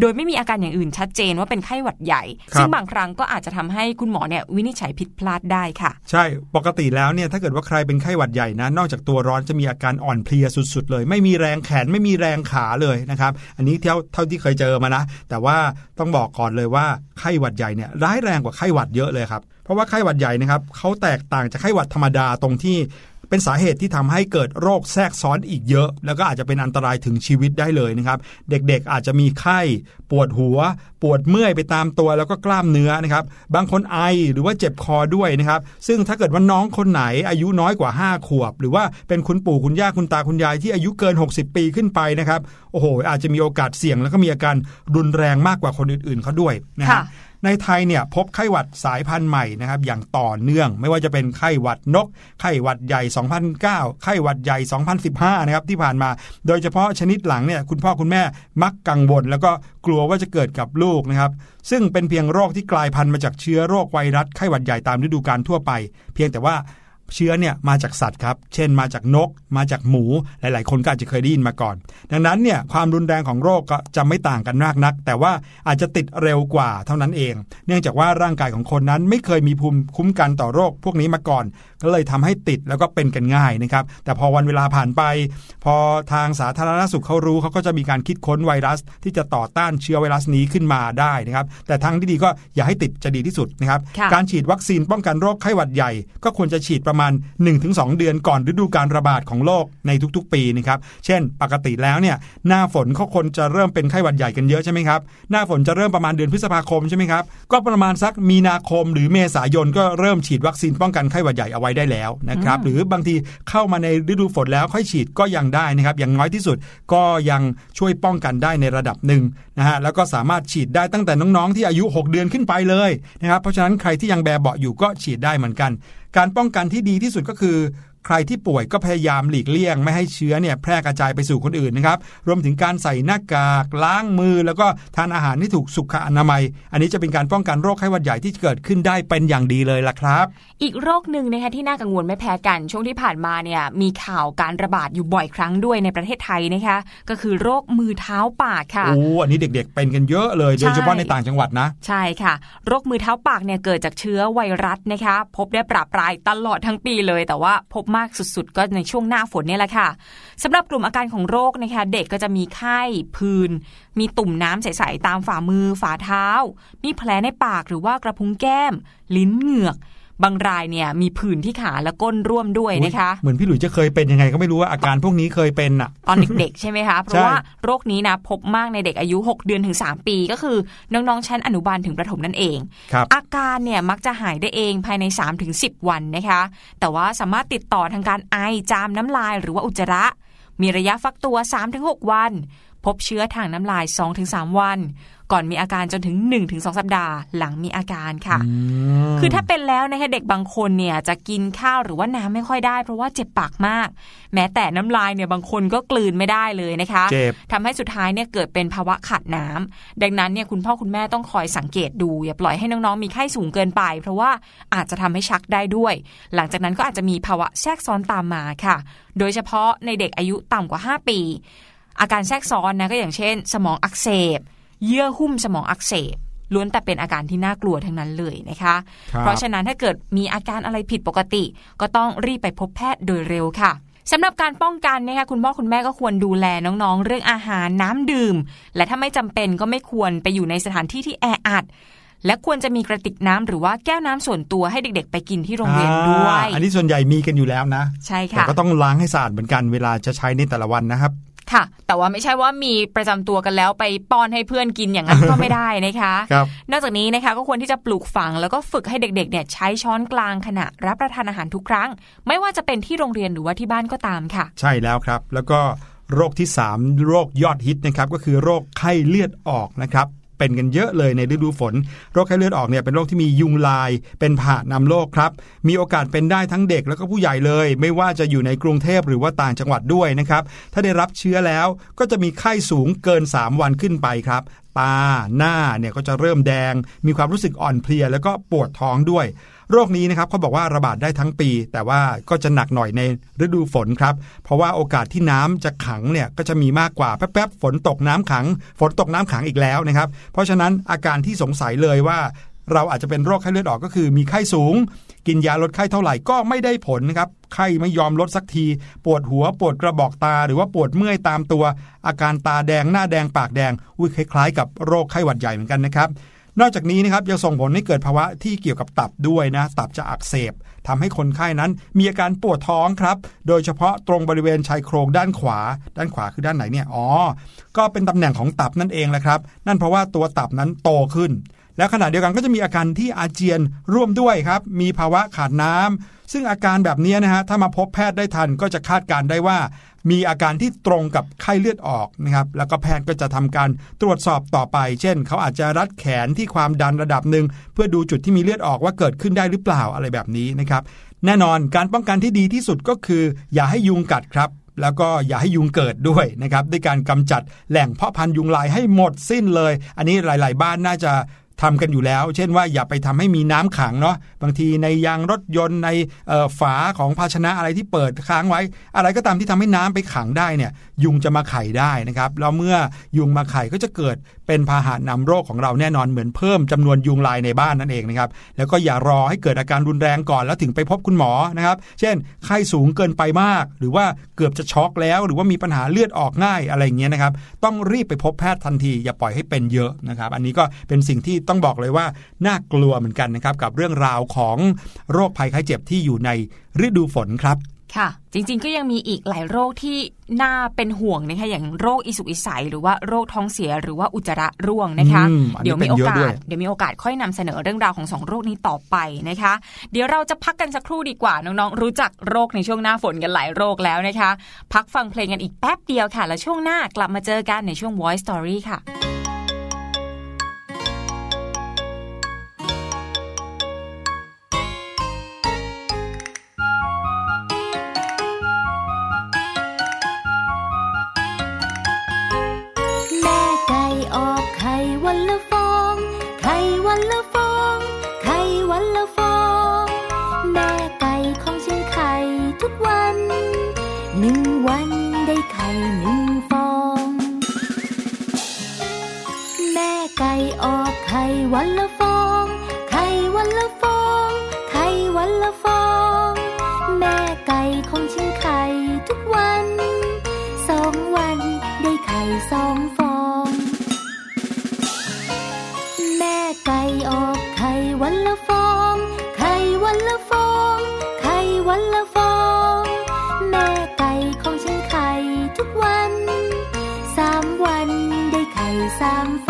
โดยไม่มีอาการอย่างอื่นชัดเจนว่าเป็นไข้หวัดใหญ่ครับซึ่งบางครั้งก็อาจจะทำให้คุณหมอเนี่ยวินิจฉัยผิดพลาดได้ค่ะ ใช่ปกติแล้วเนี่ยถ้าเกิดว่าใครเป็นไข้หวัดใหญ่นะ นอกจากตัวร้อนจะมีอาการอ่อนเพลียสุดๆเลย ไม่มีแรงแขนไม่มีแรงขาเลยนะครับอันนี้เท่าเท่าที่เคยเจอมานะ แต่ว่าต้องบอกก่อนเลยว่าไข้หวัดใหญ่เนี่ยร้ายแรงกว่าไข้หวัดเยอะเลยครับเพราะว่าไข้หวัดใหญ่นะครับเขาแตกต่างจากไข้หวัดธรรมดาตรงที่ เป็นสาเหตุที่ทำให้เกิดโรคแทรกซ้อนอีกเยอะ แล้วก็อาจจะเป็นอันตรายถึงชีวิตได้เลยนะครับ เด็กๆอาจจะมีไข้ ปวดหัว ปวดเมื่อยไปตามตัวแล้วก็กล้ามเนื้อนะครับ บางคนไอหรือว่าเจ็บคอด้วยนะครับ ซึ่งถ้าเกิดว่าน้องคนไหนอายุน้อยกว่า 5 ขวบ หรือว่าเป็นคุณปู่คุณย่าคุณตาคุณยายที่อายุเกิน 60 ปีขึ้นไปนะครับ โอ้โห อาจจะมีโอกาสเสี่ยงแล้วก็มีอาการรุนแรงมากกว่าคนอื่นๆเขาด้วยนะครัค่ะบ ในไทยเนี่ยพบไข้หวัดสายพันธุ์ใหม่นะครับอย่างต่อเนื่อง ไม่ว่าจะเป็นไข้หวัดนก ไข้หวัดใหญ่ 2009 ไข้หวัดใหญ่ 2015 นะครับที่ผ่านมา โดยเฉพาะชนิดหลังเนี่ยคุณพ่อคุณแม่มักกังวล แล้วก็กลัวว่าจะเกิดกับลูกนะครับซึ่งเป็นเพียงโรคที่กลายพันธุ์มาจากเชื้อโรคไวรัสไข้หวัดใหญ่ตามฤดูกาลทั่วไป เพียงแต่ว่า เชื้อเนี่ยมาจากสัตว์ครับ เช่นมาจากนก มาจากหมู หลาย ๆ คนก็อาจจะเคยได้ยินมาก่อน ดังนั้นเนี่ยความรุนแรงของโรคก็จะไม่ต่างกันมากนัก แต่ว่าอาจจะติดเร็วกว่าเท่านั้นเอง เนื่องจากว่าร่างกายของคนนั้นไม่เคยมีภูมิคุ้มกันต่อโรคพวกนี้มาก่อน ก็เลยทำให้ติดแล้วก็เป็นกันง่ายนะครับ แต่พอวันเวลาผ่านไป พอทางสาธารณสุขเขารู้เขาก็จะมีการคิดค้นไวรัส ที่จะต่อต้านเชื้อไวรัสนี้ขึ้นมาได้นะครับ แต่ทางที่ดีก็อย่าให้ติดจะดีที่สุดนะครับค่ะการฉีดวัคซีนป้องกันโรคไข้หวัดใหญ่ก็ควรจะฉีดประมาณ1-2 เดือนก่อนฤดูการระบาดของโรคในทุกๆ ปีนะครับ เช่น ปกติแล้วเนี่ยหน้าฝนเขาคนจะเริ่มเป็นไข้หวัดใหญ่กันเยอะใช่ไหมครับ หน้าฝนจะเริ่มประมาณเดือนพฤษภาคมใช่ไหมครับ ก็ประมาณสักมีนาคมหรือเมษายนก็เริ่มฉีดวัคซีนป้องกันไข้หวัดใหญ่เอาไว้ได้แล้วนะครับ หรือบางทีเข้ามาในฤดูฝนแล้วค่อยฉีดก็ยังได้นะครับ อย่างน้อยที่สุดก็ยังช่วยป้องกันได้ในระดับหนึ่งนะฮะ แล้วก็สามารถฉีดได้ตั้งแต่น้องๆ ที่อายุ 6 เดือนขึ้นไปเลยนะครับ เพราะฉะนั้นใครที่ยังแบเบาะอยู่ก็ฉีดได้เหมือนกัน การป้องกันที่ดีที่สุดก็คือ ใครที่ป่วยก็พยายามหลีกเลี่ยง ไม่ให้เชื้อเนี่ยแพร่กระจายไปสู่คนอื่นนะครับ รวมถึงการใส่หน้ากากล้างมือ แล้วก็ทานอาหารที่ถูกสุขอนามัย อันนี้จะเป็นการป้องกันโรคไข้หวัดใหญ่ที่เกิดขึ้นได้เป็นอย่างดีเลยล่ะครับ อีกโรคหนึ่งนะคะที่น่ากังวลไม่แพ้กันช่วงที่ผ่านมาเนี่ยมีข่าวการระบาดอยู่บ่อยครั้งด้วยในประเทศไทยนะคะ ก็คือโรคมือเท้าปากค่ะโอ้อันนี้เด็กๆ เป็นกันเยอะเลยโดยเฉพาะในต่างจังหวัดนะ ใช่ค่ะ โรคมือเท้าปากเนี่ยเกิดจากเชื้อไวรัสนะคะ พบได้ปราบปรายตลอดทั้งปีเลยแต่ว่าพบมากสุดๆ ก็ในช่วงหน้าฝนเนี่ยแหละค่ะสำหรับกลุ่มอาการของโรคนะคะเด็กก็จะมีไข้พื้นมีตุ่มน้ำใสๆตามฝ่ามือฝ่าเท้า มีแผลในปากหรือว่ากระพุ้งแก้ม ลิ้นเหงือก บางรายเนี่ยมีผื่นที่ขาและก้นร่วมด้วยนะคะ เหมือนพี่หลุยจะเคยเป็นยังไงก็ไม่รู้ว่าอาการพวกนี้เคยเป็นอะ ตอนเด็กๆใช่ไหมคะ เพราะว่าโรคนี้นะพบมากในเด็กอายุ 6 เดือนถึง 3 ปีก็คือน้องๆชั้นอนุบาลถึงประถมนั่นเองครับอาการเนี่ยมักจะหายได้เองภายใน 3-10 วันนะคะ แต่ว่าสามารถติดต่อทางการไอจามน้ำลายหรือว่าอุจจาระมีระยะฟักตัว 3-6 วัน พบเชื้อทางน้ำลาย 2-3 วัน ก่อนมีอาการจนถึง 1-2 สัปดาห์ หลังมีอาการค่ะ คือถ้าเป็นแล้วนะคะเด็กบางคนเนี่ยจะกินข้าวหรือว่าน้ำไม่ค่อยได้ เพราะว่าเจ็บปากมาก แม้แต่น้ำลายเนี่ยบางคนก็กลืนไม่ได้เลยนะคะเจ็บทำให้สุดท้ายเนี่ยเกิดเป็นภาวะขาดน้ำดังนั้นเนี่ยคุณพ่อคุณแม่ต้องคอยสังเกตดูอย่าปล่อยให้น้องๆมีไข้สูงเกินไป เพราะว่าอาจจะทำให้ชักได้ด้วย หลังจากนั้นก็อาจจะมีภาวะแทรกซ้อนตามมาค่ะ โดยเฉพาะในเด็กอายุต่ำกว่า 5 ปี อาการแทรกซ้อนนะก็อย่างเช่น สมองอักเสบ เยื่อหุ้มสมองอักเสบล้วนแต่เป็นอาการที่น่ากลัวทั้งนั้นเลยนะคะครับเพราะฉะนั้นถ้าเกิดมีอาการอะไรผิดปกติ ก็ต้องรีบไปพบแพทย์โดยเร็วค่ะสำหรับการป้องกันนะคะคุณพ่อคุณแม่ก็ควรดูแลน้องๆ เรื่องอาหารน้ำดื่ม และถ้าไม่จำเป็นก็ไม่ควรไปอยู่ในสถานที่ที่แออัดและควรจะมีกระติกน้ำหรือว่าแก้วน้ำส่วนตัวให้เด็ก ๆ ไปกินที่โรงเรียนด้วยอ่าอันนี้ส่วนใหญ่มีกันอยู่แล้วนะ ใช่แต่ค่ะก็ต้องล้างให้สะอาดเหมือนกันเวลาจะใช้ในแต่ละวันนะครับ ค่ะ แต่ว่าไม่ใช่ว่ามีประจำตัวกันแล้วไปป้อนให้เพื่อนกินอย่างนั้นก็ไม่ได้นะคะครับนอกจากนี้นะคะก็ควรที่จะปลูกฝังแล้วก็ฝึกให้เด็กๆเนี่ยใช้ช้อนกลางขณะรับประทานอาหารทุกครั้ง ไม่ว่าจะเป็นที่โรงเรียนหรือว่าที่บ้านก็ตามค่ะ ใช่แล้วครับ แล้วก็โรคที่ 3 โรคยอดฮิตนะครับก็คือโรคไข้เลือดออกนะครับ เป็นกันเยอะเลยในฤดูฝน โรคไข้เลือดออกเนี่ยเป็นโรคที่มียุงลาย เป็นผ่านำโรคครับ มีโอกาสเป็นได้ทั้งเด็กแล้วก็ผู้ใหญ่เลย ไม่ว่าจะอยู่ในกรุงเทพหรือว่าต่างจังหวัดด้วยนะครับ ถ้าได้รับเชื้อแล้วก็จะมีไข้สูงเกิน 3 วันขึ้นไปครับตา หน้าเนี่ยก็จะเริ่มแดง มีความรู้สึกอ่อนเพลียแล้วก็ปวดท้องด้วย โรคนี้นะครับเขาบอกว่าระบาดได้ทั้งปี แต่ว่าก็จะหนักหน่อยในฤดูฝนครับ เพราะว่าโอกาสที่น้ำจะขังเนี่ยก็จะมีมากกว่าแป๊บๆฝนตกน้ำขัง ฝนตกน้ำขังอีกแล้วนะครับ เพราะฉะนั้นอาการที่สงสัยเลยว่าเราอาจจะเป็นโรคไข้เลือดออกก็คือมีไข้สูง กินยาลดไข้เท่าไหร่ก็ไม่ได้ผลนะครับไข้ไม่ยอมลดสักที ปวดหัวปวดกระบอกตา หรือว่าปวดเมื่อยตามตัว อาการตาแดงหน้าแดงปากแดงอุ้ยคล้ายๆ กับโรคไข้หวัดใหญ่เหมือนกันนะครับ นอกจากนี้นะครับยังส่งผลให้เกิดภาวะที่เกี่ยวกับตับด้วยนะ ตับจะอักเสบทำให้คนไข้นั้นมีอาการปวดท้องครับ โดยเฉพาะตรงบริเวณชายโครงด้านขวา ด้านขวาคือด้านไหนเนี่ย อ๋อ ก็เป็นตำแหน่งของตับนั่นเองแหละครับ นั่นเพราะว่าตัวตับนั้นโตขึ้น แล้วขณะเดียวกันก็จะมีอาการที่อาเจียนร่วมด้วยครับ มีภาวะขาดน้ำซึ่งอาการแบบนี้นะฮะถ้ามาพบแพทย์ได้ทันก็จะคาดการได้ว่า มีอาการที่ตรงกับไข้เลือดออกนะครับแล้วก็แพทย์ก็จะทำการตรวจสอบต่อไป เช่น เขาอาจจะรัดแขนที่ความดันระดับหนึ่งเพื่อดูจุดที่มีเลือดออกว่าเกิดขึ้นได้หรือเปล่าอะไรแบบนี้นะครับแน่นอนการป้องกันที่ดีที่สุดก็คือ อย่าให้ยุงกัดครับแล้วก็อย่าให้ยุงเกิดด้วยนะครับด้วยการกำจัดแหล่งเพาะพันธุ์ยุงลายให้หมดสิ้นเลย อันนี้หลาย ๆ บ้านน่าจะ ทำกันอยู่แล้ว เช่นว่าอย่าไปทำให้มีน้ำขังเนาะบางทีในยางรถยนต์ในฝาของภาชนะอะไรที่เปิดค้างไว้ อะไรก็ตามที่ทำให้น้ำไปขังได้เนี่ยยุงจะมาไข่ได้นะครับแล้วเมื่อยุงมาไข่ก็จะเกิด เป็นพาหะนำโรคของเราแน่นอนเหมือนเพิ่มจำนวนยุงลายในบ้านนั่นเองนะครับแล้วก็อย่ารอให้เกิดอาการรุนแรงก่อนแล้วถึงไปพบคุณหมอนะครับ เช่น ไข้สูงเกินไปมาก หรือว่าเกือบจะช็อกแล้ว หรือว่ามีปัญหาเลือดออกง่ายอะไรอย่างเงี้ยนะครับ ต้องรีบไปพบแพทย์ทันที อย่าปล่อยให้เป็นเยอะนะครับ อันนี้ก็เป็นสิ่งที่ต้องบอกเลยว่าน่ากลัวเหมือนกันนะครับกับเรื่องราวของโรคภัยไข้เจ็บที่อยู่ในฤดูฝนครับ ค่ะ จริงๆก็ยังมีอีกหลายโรคที่น่าเป็นห่วงนะคะอย่างโรคอิสุกอิสัยหรือว่าโรคท้องเสียหรือว่าอุจจาระร่วงนะคะอืมอันนี้เดี๋ยวมีโอเป็นเยอะกาด้วสยเดี๋ยวมีโอกาสค่อยนำเสนอเรื่องราวของสองโรคนี้ต่อไปนะคะ เดี๋ยวเราจะพักกันสักครู่ดีกว่าน้องๆรู้จักโรคในช่วงหน้าฝนกันหลายโรคแล้วนะคะ พักฟังเพลงกันอีกแป๊บเดียวค่ะ แล้วช่วงหน้ากลับมาเจอกันในช่วง Voice Story ค่ะ วันละฟอง ไข่วันละฟอง ไข่วันละฟอง แม่ไก่ของฉันไข่ทุกวัน สองวันได้ไข่สองฟอง แม่ไก่ออกไข่วันละฟอง ไข่วันละฟอง ไข่วันละฟอง แม่ไก่ของฉันไข่ทุกวัน สามวันได้ไข่สามฟอง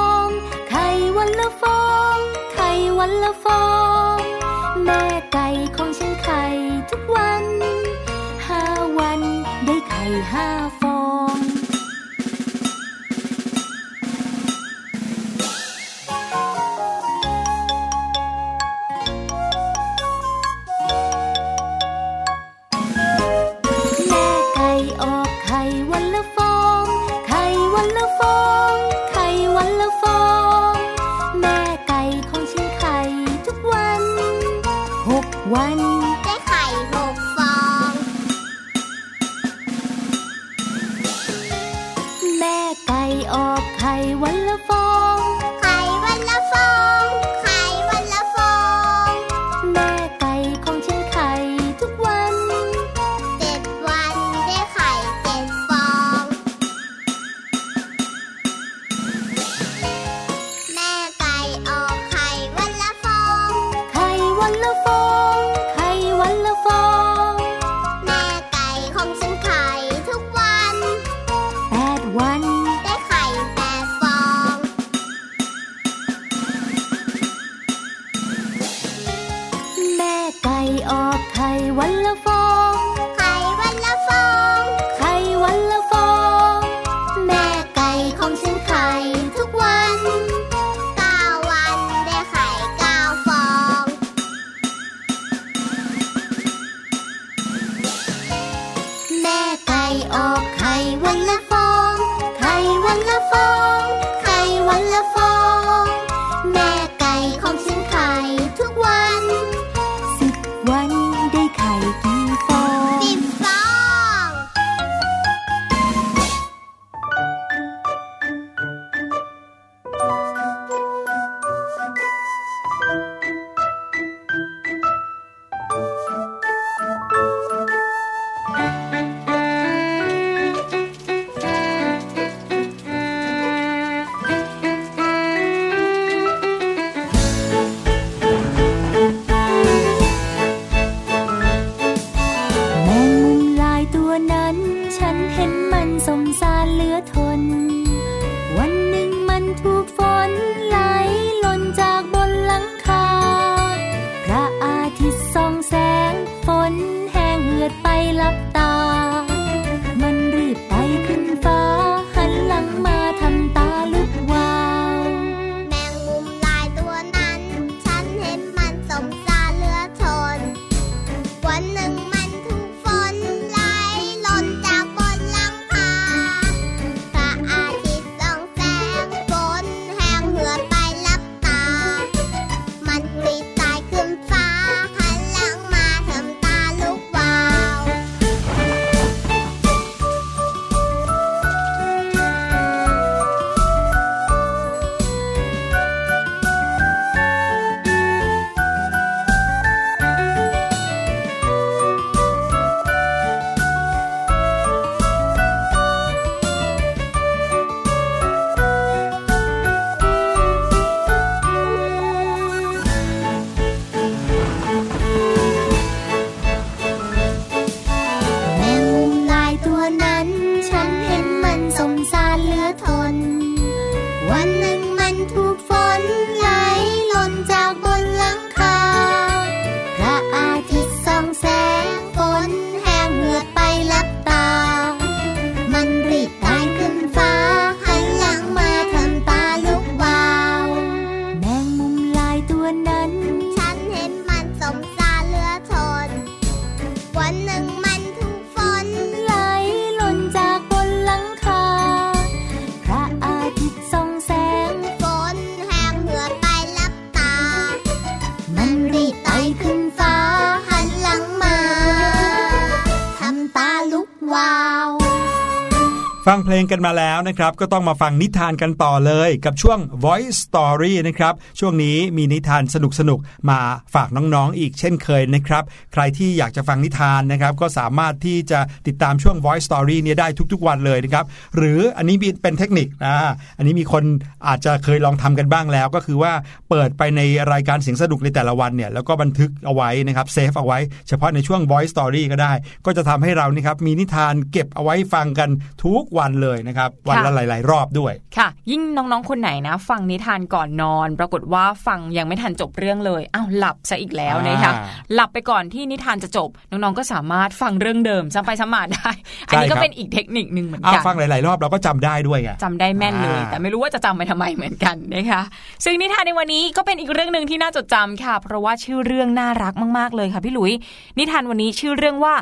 กันมาแล้วนะครับ ก็ต้องมาฟังนิทานกันต่อเลย กับช่วง Voice Story นะครับ ช่วงนี้มีนิทานสนุกๆมาฝากน้องๆอีกเช่นเคยนะครับ ใครที่อยากจะฟังนิทานนะครับ ก็สามารถที่จะติดตามช่วง Voice Story เนี่ยได้ทุกๆวันเลยนะครับ หรืออันนี้เป็นเทคนิคนะอันนี้มีคนอาจจะเคยลองทำกันบ้างแล้ว ก็คือว่าเปิดไปในรายการเสียงสนุกในแต่ละวันเนี่ยแล้วก็บันทึกเอาไว้นะครับเซฟเอาไว้ เฉพาะในช่วง Voice Story ก็ได้ ก็จะทำให้เรานี่ครับมีนิทานเก็บเอาไว้ฟังกันทุกวันเลยนะครับ วันละหลาย ๆ รอบด้วย ค่ะ ยิ่งน้องๆคนไหนนะ ฟังนิทานก่อนนอน ปรากฏว่าฟังยังไม่ทันจบเรื่องเลยอ้าวหลับซะอีกแล้วนะคะอ่าหลับไปก่อนที่นิทานจะจบ น้องๆก็สามารถฟังเรื่องเดิมซ้ำไปซ้ำมาได้ อันนี้ก็เป็นอีกเทคนิคหนึ่งเหมือนอ้าวกันฟังหลาย ๆ รอบเราก็จำได้ด้วยไงจำได้แม่นเลยอ่าแต่ไม่รู้ว่าจะจำไปทำไมเหมือนกันนะคะซึ่งนิทานในวันนี้ก็เป็นอีกเรื่องหนึ่งที่น่าจดจำค่ะ เพราะว่าชื่อเรื่องน่ารักมาก ๆ เลยค่ะพี่หลุยนิทานวันนี้ชื่อเรื่องว่า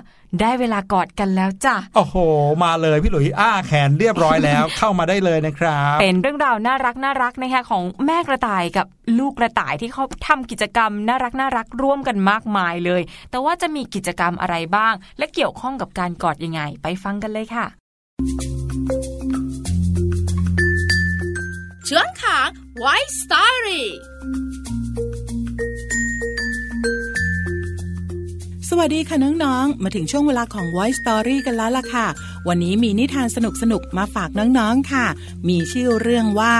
ได้เวลากอดกันแล้วจ้ะ โอ้โห มาเลยพี่หลุยอ้าแขนเรียบร้อยแล้ว เข้ามาได้เลยนะครับ เป็นเรื่องราวน่ารักน่ารักนะคะของแม่กระต่ายกับลูกกระต่ายที่เขาทำกิจกรรมน่ารักน่ารักร่วมกันมากมายเลย แต่ว่าจะมีกิจกรรมอะไรบ้าง และเกี่ยวข้องกับการกอดยังไง ไปฟังกันเลยค่ะ ช่วงของ White Story ส สวัสดีค่ะน้องๆ มาถึงช่วงเวลาของ Voice Story กันแล้วล่ะค่ะ วันนี้มีนิทานสนุกๆ มาฝากน้องๆ ค่ะ มีชื่อเรื่องว่า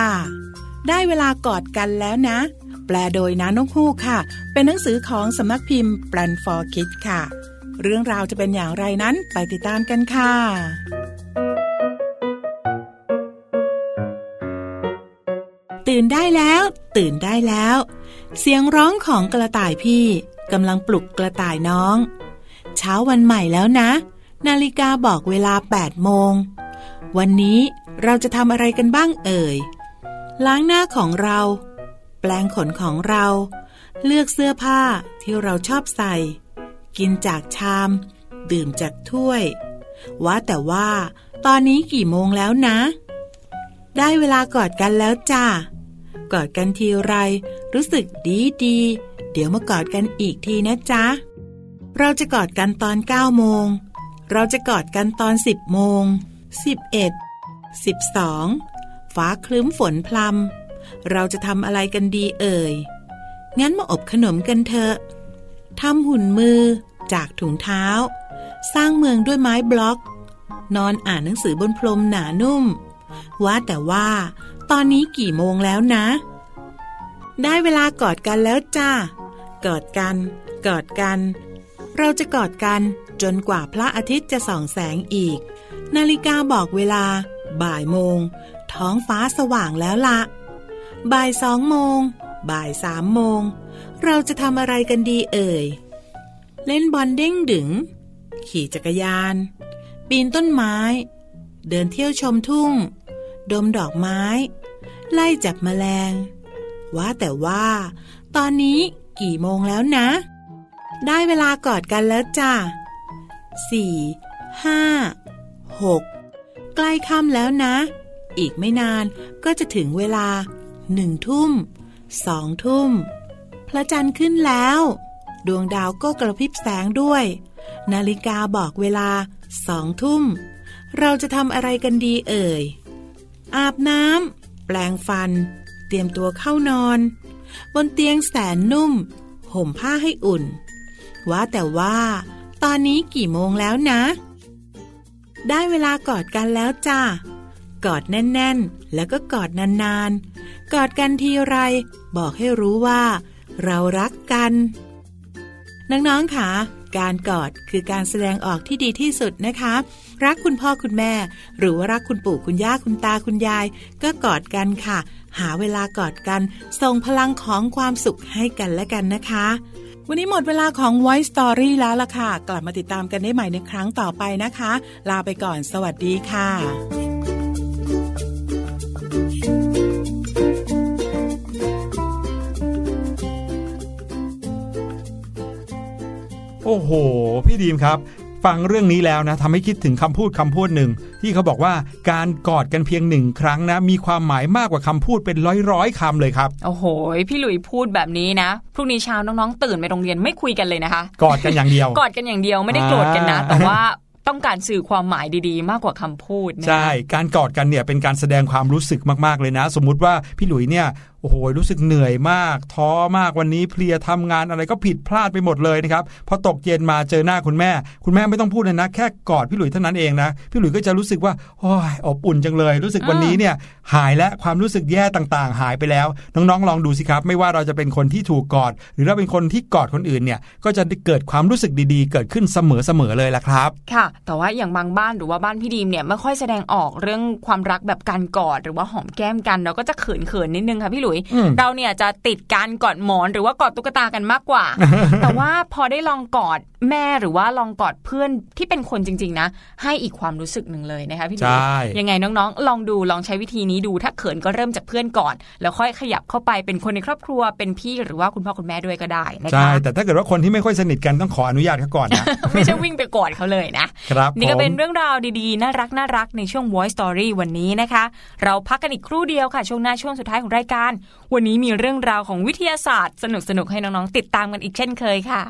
ได้เวลากอดกันแล้วนะ แปลโดยน้านกฮูกค่ะ เป็นหนังสือของสำนักพิมพ์ Plan for Kids ค่ะ เรื่องราวจะเป็นอย่างไรนั้นไปติดตามกันค่ะตื่นได้แล้ว ตื่นได้แล้ว เสียงร้องของกระต่ายพี่ กำลังปลุกกระต่ายน้อง เช้าวันใหม่แล้วนะ นาฬิกาบอกเวลา8โมง วันนี้เราจะทำอะไรกันบ้างเอ่ย ล้างหน้าของเรา แปลงขนของเรา เลือกเสื้อผ้าที่เราชอบใส่ กินจากชาม ดื่มจากถ้วย ว่าแต่ว่า ตอนนี้กี่โมงแล้วนะ ได้เวลากอดกันแล้วจ้า กอดกันทีไร รู้สึกดีดี เดี๋ยวมากอดกันอีกทีนะจ๊ะ เราจะกอดกันตอน9โมง เราจะกอดกันตอน 10โมง11 12ฟ้าคลึ้มฝนพลำเราจะทำอะไรกันดีเอ่ย งั้นมาอบขนมกันเถอะทำหุ่นมือจากถุงเท้า สร้างเมืองด้วยไม้บล็อก นอนอ่านหนังสือบนพรมหนานุ่ม ว่าแต่ว่า ตอนนี้กี่โมงแล้วนะ ได้เวลากอดกันแล้วจ้า กอดกัน กอดกัน เราจะกอดกันจนกว่าพระอาทิตย์จะส่องแสงอีก นาฬิกาบอกเวลา บ่ายโมง ท้องฟ้าสว่างแล้วละ บ่ายสองโมง บ่ายสามโมง เราจะทำอะไรกันดีเอ่ย เล่นบอลเด้งดึง ขี่จักรยาน ปีนต้นไม้ เดินเที่ยวชมทุ่ง ดมดอกไม้ ไล่จับแมลง ว่าแต่ว่า ตอนนี้กี่โมงแล้วนะ ได้เวลากอดกันแล้วจ้ะสี่ห้าหกใกล้ค่ำแล้วนะ อีกไม่นานก็จะถึงเวลาหนึ่งทุ่มสองทุ่ม พระจันทร์ขึ้นแล้ว ดวงดาวก็กระพริบแสงด้วย นาฬิกาบอกเวลาสองทุ่ม เราจะทำอะไรกันดีเอ่ย อาบน้ำ ปลงฟัน เตรียมตัวเข้านอน บนเตียงแสนนุ่ม ห่มผ้าให้อุ่น ว่าแต่ว่า ตอนนี้กี่โมงแล้วนะ ได้เวลากอดกันแล้วจ้ากอดแน่น ๆ แล้วก็กอดนานๆ กอดกันทีไร บอกให้รู้ว่า เรารักกัน น้องๆค่ะการกอดคือการแสดงออกที่ดีที่สุดนะคะ รักคุณพ่อคุณแม่ หรือว่ารักคุณปู่คุณย่าคุณตาคุณยาย ก็กอดกันค่ะ หาเวลากอดกัน ส่งพลังของความสุขให้กันและกันนะคะ วันนี้หมดเวลาของ Voice Story แล้วล่ะค่ะ กลับมาติดตามกันได้ใหม่ในครั้งต่อไปนะคะ ลาไปก่อน สวัสดีค่ะโอ้โห พี่ดีมครับ ฟังเรื่องนี้แล้วนะทำให้คิดถึงคำพูดคำพูดหนึ่ง ที่เขาบอกว่าการกอดกันเพียงหนึ่งครั้งนะ มีความหมายมากกว่าคำพูดเป็นร้อยร้อยๆคำเลยครับ โอ้โห พี่หลุยพูดแบบนี้นะพรุ่งนี้เช้าน้องๆ ตื่นไปโรงเรียนไม่คุยกันเลยนะคะ กอดกันอย่างเดียว กอดกันอย่างเดียวไม่ได้โกรธกันนะอ่าแต่ว่าต้องการสื่อความหมายดีๆ มากกว่าคำพูดนะคะใช่ การกอดกันเนี่ยเป็นการแสดงความรู้สึกมากๆเลยนะ สมมุติว่าพี่หลุยเนี่ยโอ้โหรู้สึกเหนื่อยมาก ท้อมากวันนี้เพลียทำงานอะไรก็ผิดพลาดไปหมดเลยนะครับพอตกเย็นมาเจอหน้าคุณแม่ คุณแม่ไม่ต้องพูดเลยนะ แค่กอดพี่หลุยเท่านั้นเองนะพี่หลุยก็จะรู้สึกว่าโอ้ยอบอุ่นจังเลย รู้สึกวันนี้เนี่ยหายและความรู้สึกแย่ต่างๆ หายไปแล้ว น้องๆ ลองดูสิครับ ไม่ว่าเราจะเป็นคนที่ถูกกอด หรือเราเป็นคนที่กอดคนอื่นเนี่ยก็จะเกิดความรู้สึกดีๆ เกิดขึ้นเสมอๆเลยละครับ ค่ะ แต่ว่าอย่างบางบ้านหรือว่าบ้านพี่ดีมเนี่ยไม่ค่อยแสดงออกเรื่องความรักแบบการกอดหรือว่าหอมแก้มกันเราก็จะเขินๆนิดนึงค่ะพี่หลุยอืมเราเนี่ยจะติดการกอดหมอนหรือว่ากอดตุ๊กตากันมากกว่า แต่ว่าพอได้ลองกอด แม่หรือว่าลองกอดเพื่อนที่เป็นคนจริง ๆ นะ ให้อีกความรู้สึกหนึ่งเลยนะคะพี่หลุใช่ยยังไงน้องๆ ลองดูลองใช้วิธีนี้ดูถ้าเขินก็เริ่มจากเพื่อนก่อน แล้วค่อยขยับเข้าไปเป็นคนในครอบครัวเป็นพี่หรือว่าคุณพ่อคุณแม่ด้วยก็ได้นะใช่คะแต่ถ้าเกิดว่าคนที่ไม่ค่อยสนิทกันต้องขออนุญาตเขาก่อนนะไม่ใช่วิ่งไปกอดเขาเลยนะครับนี่ก็ผมเป็นเรื่องราวดีๆ น่ารักน่ารักในช่วง Voice Story วันนี้นะคะ เราพักกันอีกครู่เดียวค่ะช่วงหน้าช่วงสุดท้ายของรายการ วันนี้มีเรื่องราวของวิทยาศาสตร์ สนุกๆให้น้องๆติดตามกันอีกเช่นเคยค่ะ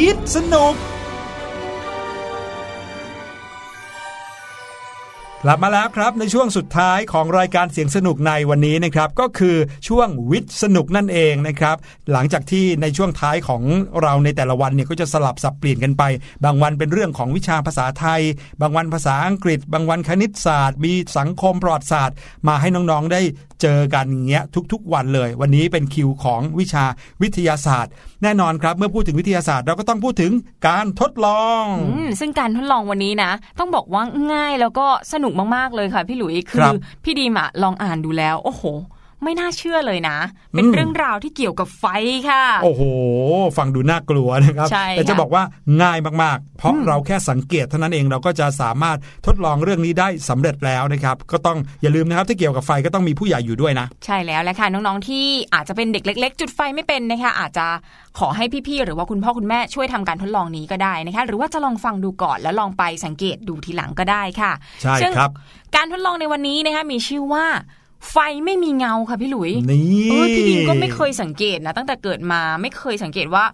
วีดสนุก กลับมาแล้วครับในช่วงสุดท้ายของรายการเสียงสนุกในวันนี้นะครับ ก็คือช่วงวิทย์สนุกนั่นเองนะครับ หลังจากที่ในช่วงท้ายของเราในแต่ละวันเนี่ยก็จะสลับสับเปลี่ยนกันไป บางวันเป็นเรื่องของวิชาภาษาไทย บางวันภาษาอังกฤษ บางวันคณิตศาสตร์ มีสังคมประวัติศาสตร์ มาให้น้องๆได้ เจอกันอย่างเงี้ยทุกๆ วันเลย วันนี้เป็นคิวของวิชาวิทยาศาสตร์ แน่นอนครับ เมื่อพูดถึงวิทยาศาสตร์เราก็ต้องพูดถึงการทดลองอืมซึ่งการทดลองวันนี้นะ ต้องบอกว่าง่ายแล้วก็สนุกมากๆเลยค่ะพี่หลุยคืครัอบพี่ดีมอะลองอ่านดูแล้ว โอ้โห ไม่น่าเชื่อเลยนะ เป็นอืมเรื่องราวที่เกี่ยวกับไฟค่ะ โอ้โห ฟังดูน่ากลัวนะครับใช่แต่จะค่ะบอกว่าง่ายมากๆ เพราะเราแค่สังเกตเท่านั้นเองเราก็จะสามารถทดลองเรื่องนี้ได้สำเร็จแล้วนะครับ ก็ต้องอย่าลืมนะครับถ้าเกี่ยวกับไฟก็ต้องมีผู้ใหญ่อยู่ด้วยนะ ใช่แล้วแหละค่ะน้องๆที่อาจจะเป็นเด็กเล็ก ๆ จุดไฟไม่เป็นนะคะอาจจะขอให้พี่ๆหรือว่าคุณพ่อคุณแม่ช่วยทำการทดลองนี้ก็ได้นะคะหรือว่าจะลองฟังดูก่อนแล้วลองไปสังเกตดูทีหลังก็ได้ค่ะ ใช่ซึ่งครับ การทดลองในวันนี้นะคะมีชื่อว่า ไฟไม่มีเงาค่ะพี่หลุยนี่เออพี่ดิมก็ไม่เคยสังเกตนะตั้งแต่เกิดมาไม่เคยสังเกตว่า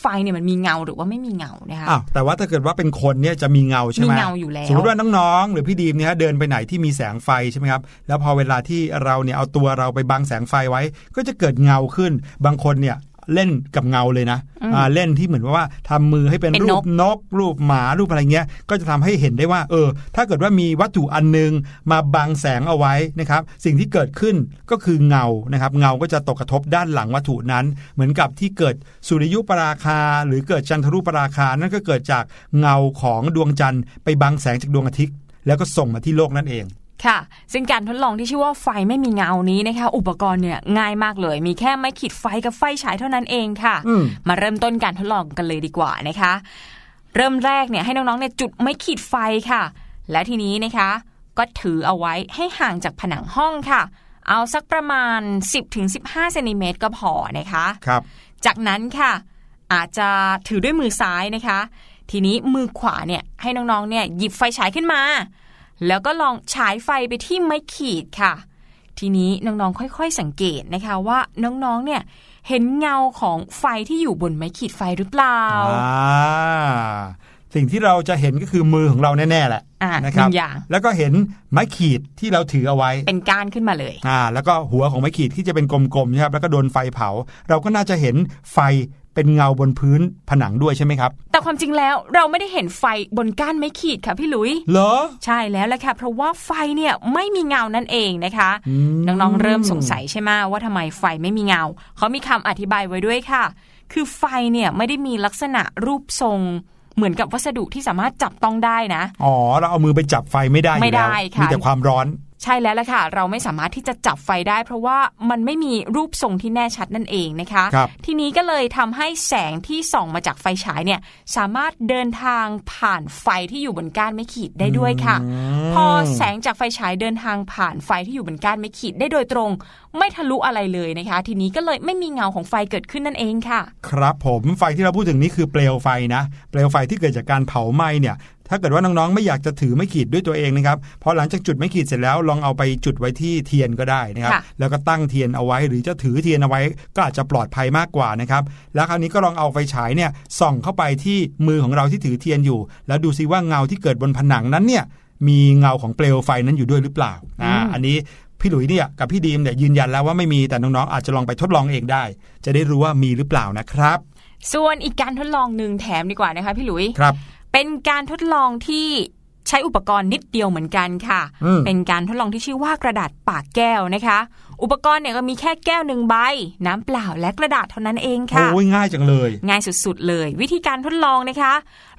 ไฟเนี่ยมันมีเงาหรือว่าไม่มีเงานะคะอ้าวแต่ว่าถ้าเกิดว่าเป็นคนเนี่ยจะมีเงาใช่ไหมมีเงาอยู่แล้วสมมติว่าน้องๆ หรือพี่ดีมเนี่ยเดินไปไหนที่มีแสงไฟใช่ไหมครับ แล้วพอเวลาที่เราเนี่ยเอาตัวเราไปบังแสงไฟไว้ ก็จะเกิดเงาขึ้น บางคนเนี่ย เล่นกับเงาเลยนะอ่าเล่นที่เหมือนว่าทำมือให้เป็นเป็นรูนปกนก รูปหมารูปอะไรเงี้ย ก็จะทำให้เห็นได้ว่า เออ ถ้าเกิดว่ามีวัตถุอันนึงมาบังแสงเอาไว้นะครับ สิ่งที่เกิดขึ้นก็คือเงานะครับ เงาก็จะตกกระทบด้านหลังวัตถุนั้น เหมือนกับที่เกิดสุริยุปราคา หรือเกิดจันทรุปราคา นั่นก็เกิดจากเงาของดวงจันทร์ไปบังแสงจากดวงอาทิตย์ แล้วก็ส่งมาที่โลกนั่นเอง ค่ะ ซึ่งการทดลองที่ชื่อว่าไฟไม่มีเงานี้นะคะ อุปกรณ์เนี่ยง่ายมากเลย มีแค่ไม้ขีดไฟกับไฟฉายเท่านั้นเองค่ะอืมมาเริ่มต้นการทดลองกันเลยดีกว่านะคะ เริ่มแรกเนี่ยให้น้องๆเนี่ยจุดไม้ขีดไฟค่ะ และทีนี้นะคะ ก็ถือเอาไว้ให้ห่างจากผนังห้องค่ะ เอาสักประมาณ 10-15เซนติเมตรก็พอนะคะครับ จากนั้นค่ะ อาจจะถือด้วยมือซ้ายนะคะ ทีนี้มือขวาเนี่ยให้น้องๆเนี่ยหยิบไฟฉายขึ้นมา แล้วก็ลองฉายไฟไปที่ไม้ขีดค่ะ ทีนี้น้องๆค่อยๆสังเกตนะคะว่าน้องๆเนี่ยเห็นเงาของไฟที่อยู่บนไม้ขีดไฟหรือเปล่าอ่าสิ่งที่เราจะเห็นก็คือมือของเราแน่ๆแหละอะนะครับหนึ่งอย่างแล้วก็เห็นไม้ขีดที่เราถือเอาไว้ เป็นก้านขึ้นมาเลยอ่าแล้วก็หัวของไม้ขีดที่จะเป็นกลมๆนะครับแล้วก็โดนไฟเผา เราก็น่าจะเห็นไฟ เป็นเงาบนพื้นผนังด้วยใช่ไหมครับ แต่ความจริงแล้วเราไม่ได้เห็นไฟบนก้านไม้ขีดค่ะพี่หลุยเหรอ ใช่แล้วแหละค่ะ เพราะว่าไฟเนี่ยไม่มีเงานั่นเองนะคะอืมน้องๆเริ่มสงสัยใช่ไหมว่าทำไมไฟไม่มีเงา เขามีคำอธิบายไว้ด้วยค่ะ คือไฟเนี่ยไม่ได้มีลักษณะรูปทรงเหมือนกับวัสดุที่สามารถจับต้องได้นะ อ๋อ เราเอามือไปจับไฟไม่ได้อยู่ไม่ได้แล้วค่ะมีแต่ความร้อน ใช่แล้วล่ะค่ะ เราไม่สามารถที่จะจับไฟได้ เพราะว่ามันไม่มีรูปทรงที่แน่ชัดนั่นเองนะคะครับทีนี้ก็เลยทำให้แสงที่ส่องมาจากไฟฉายเนี่ยสามารถเดินทางผ่านไฟที่อยู่บนก้านไม้ขีดได้ด้วยค่ะ พอแสงจากไฟฉายเดินทางผ่านไฟที่อยู่บนก้านไม้ขีดได้โดยตรง ไม่ทะลุอะไรเลยนะคะ ทีนี้ก็เลยไม่มีเงาของไฟเกิดขึ้นนั่นเองค่ะ ครับผมไฟที่เราพูดถึงนี้คือเปลวไฟนะ เปลวไฟที่เกิดจากการเผาไหม้เนี่ย ถ้าเกิดว่าน้องๆไม่อยากจะถือไม้ขีดด้วยตัวเองนะครับพอหลังจากจุดไม้ขีดเสร็จแล้วลองเอาไปจุดไว้ที่เทียนก็ได้นะครับค่ะแล้วก็ตั้งเทียนเอาไว้หรือจะถือเทียนเอาไว้ก็อาจจะปลอดภัยมากกว่านะครับแล้วคราวนี้ก็ลองเอาไฟฉายเนี่ยส่องเข้าไปที่มือของเราที่ถือเทียนอยู่ แล้วดูซิว่าเงาที่เกิดบนผนังนั้นเนี่ยมีเงาของเปลวไฟนั้นอยู่ด้วยหรือเปล่าอ่าอันนี้พี่หลุยเนี่ยกับพี่ดีมเนี่ยยืนยันแล้วว่าไม่มีแต่น้องๆอาจจะลองไปทดลองเองได้ จะได้รู้ว่ามีหรือเปล่านะครับ ส่วนอีกการทดลองหนึ่งแถมดีกว่านะคะพี่หลุยครับ เป็นการทดลองที่ใช้อุปกรณ์นิดเดียวเหมือนกันค่ะอืมเป็นการทดลองที่ชื่อว่ากระดาษปากแก้วนะคะ อุปกรณ์เนี่ยก็มีแค่แก้วหนึ่งใบ น้ำเปล่าและกระดาษเท่านั้นเองค่ะ โอ้ยง่ายจังเลย ง่ายสุดๆเลย วิธีการทดลองนะคะ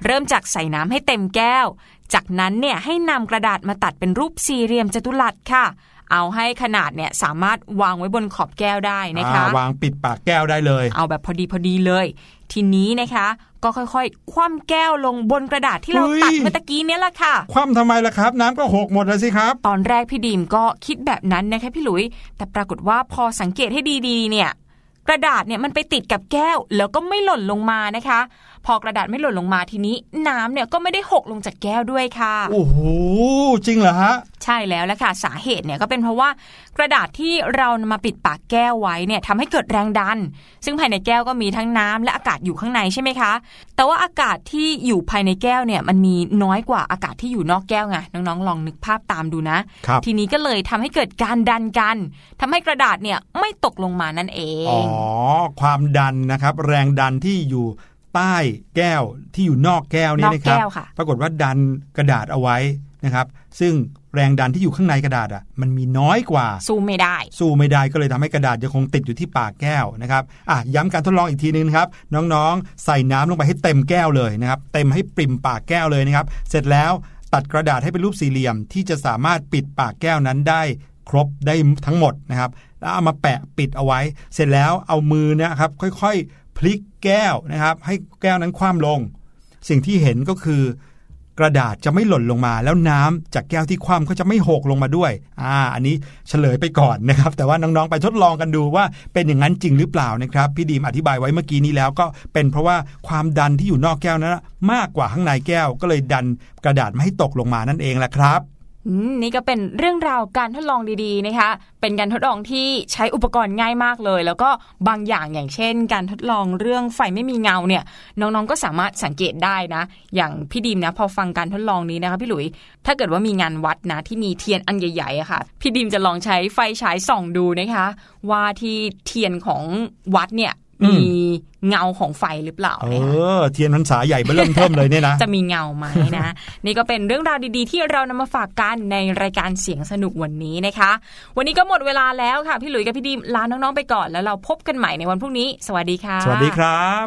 เริ่มจากใส่น้ำให้เต็มแก้ว จากนั้นเนี่ยให้นำกระดาษมาตัดเป็นรูปสี่เหลี่ยมจัตุรัสค่ะเอาให้ขนาดเนี่ยสามารถวางไว้บนขอบแก้วได้นะคะอ่าวางปิดปากแก้วได้เลย เอาแบบพอดีพอดีเลย ทีนี้นะคะ ก็ค่อยๆ คว่ำแก้วลงบนกระดาษที่เราเฮ้ยตัดเมื่อตะกี้เนี้แหละค่ะ คว่ำทำไมล่ะครับ น้ำก็หกหมดแล้วสิครับ ตอนแรกพี่ดีมก็คิดแบบนั้นนะคะพี่หลุย แต่ปรากฏว่าพอสังเกตให้ดีๆ เนี่ย กระดาษเนี่ยมันไปติดกับแก้วแล้วก็ไม่หล่นลงมานะคะพอกระดาษไม่หล่นลงมาทีนี้ น้ำเนี่ยก็ไม่ได้หกลงจากแก้วด้วยค่ะ โอ้โหจริงเหรอฮะ ใช่แล้วละค่ะสาเหตุเนี่ยก็เป็นเพราะว่ากระดาษที่เรานำมาปิดปากแก้วไว้เนี่ยทำให้เกิดแรงดัน ซึ่งภายในแก้วก็มีทั้งน้ำและอากาศอยู่ข้างในใช่ไหมคะ แต่ว่าอากาศที่อยู่ภายในแก้วเนี่ยมันมีน้อยกว่าอากาศที่อยู่นอกแก้วไงน้องๆ ลองนึกภาพตามดูนะครับทีนี้ก็เลยทำให้เกิดการดันกันทำให้กระดาษเนี่ยไม่ตกลงมานั่นเออ๋องความดันนะครับ แรงดันที่อยู่ ใต้แก้วที่อยู่นอกแก้วนี่นอกนะครับแก้วค่ะปรากฏว่าดันกระดาษเอาไว้นะครับ ซึ่งแรงดันที่อยู่ข้างในกระดาษอะมันมีน้อยกว่า สู้ไม่ได้ สู้ไม่ได้ก็เลยทำให้กระดาษยังคงติดอยู่ที่ปากแก้วนะครับอะย้ำการทดลองอีกทีนึงนะครับ น้องๆ ใส่น้ำลงไปให้เต็มแก้วเลยนะครับ เต็มให้ปริ่มปากแก้วเลยนะครับ เสร็จแล้วตัดกระดาษให้เป็นรูปสี่เหลี่ยม ที่จะสามารถปิดปากแก้วนั้นได้ครบได้ทั้งหมดนะครับแล้วเอามาแปะปิดเอาไว้ เสร็จแล้วเอามือเนะครับ ค่อยๆ พลิกแก้วนะครับ ให้แก้วนั้นคว่ำลง สิ่งที่เห็นก็คือกระดาษจะไม่หล่นลงมา แล้วน้ำจากแก้วที่คว่ำก็จะไม่หกลงมาด้วยอ่าอันนี้เฉลยไปก่อนนะครับ แต่ว่าน้องๆไปทดลองกันดูว่าเป็นอย่างนั้นจริงหรือเปล่านะครับพี่ดีมอธิบายไว้เมื่อกี้นี้แล้วก็เป็นเพราะว่าความดันที่อยู่นอกแก้วนั้นมากกว่าข้างในแก้ว ก็เลยดันกระดาษไม่ให้ตกลงมานั่นเองแหละครับ นี่ก็เป็นเรื่องราวการทดลองดีๆนะคะ เป็นการทดลองที่ใช้อุปกรณ์ง่ายมากเลย แล้วก็บางอย่างอย่างเช่น การทดลองเรื่องไฟไม่มีเงาเนี่ย น้องๆก็สามารถสังเกตได้นะ อย่างพี่ดีมนะพอฟังการทดลองนี้นะคะพี่หลุย ถ้าเกิดว่ามีงานวัดนะที่มีเทียนอันใหญ่ๆอะค่ะ พี่ดีมจะลองใช้ไฟฉายส่องดูนะคะ ว่าที่เทียนของวัดเนี่ย มมีเงาของไฟหรือเปล่าเอนะคะอเทียนพรรษาใหญ่เบ้อเริ่มเทิมเลยเนี่ยนะ จะมีเงาไหมนะ นี่ก็เป็นเรื่องราวดีๆ ที่เรานำมาฝากกันในรายการเสียงสนุกวันนี้นะคะ วันนี้ก็หมดเวลาแล้วค่ะ พี่หลุยส์กับพี่ดีมลาน้องๆไปก่อนแล้วเราพบกันใหม่ในวันพรุ่งนี้ สวัสดีค่ะ สวัสดีครับ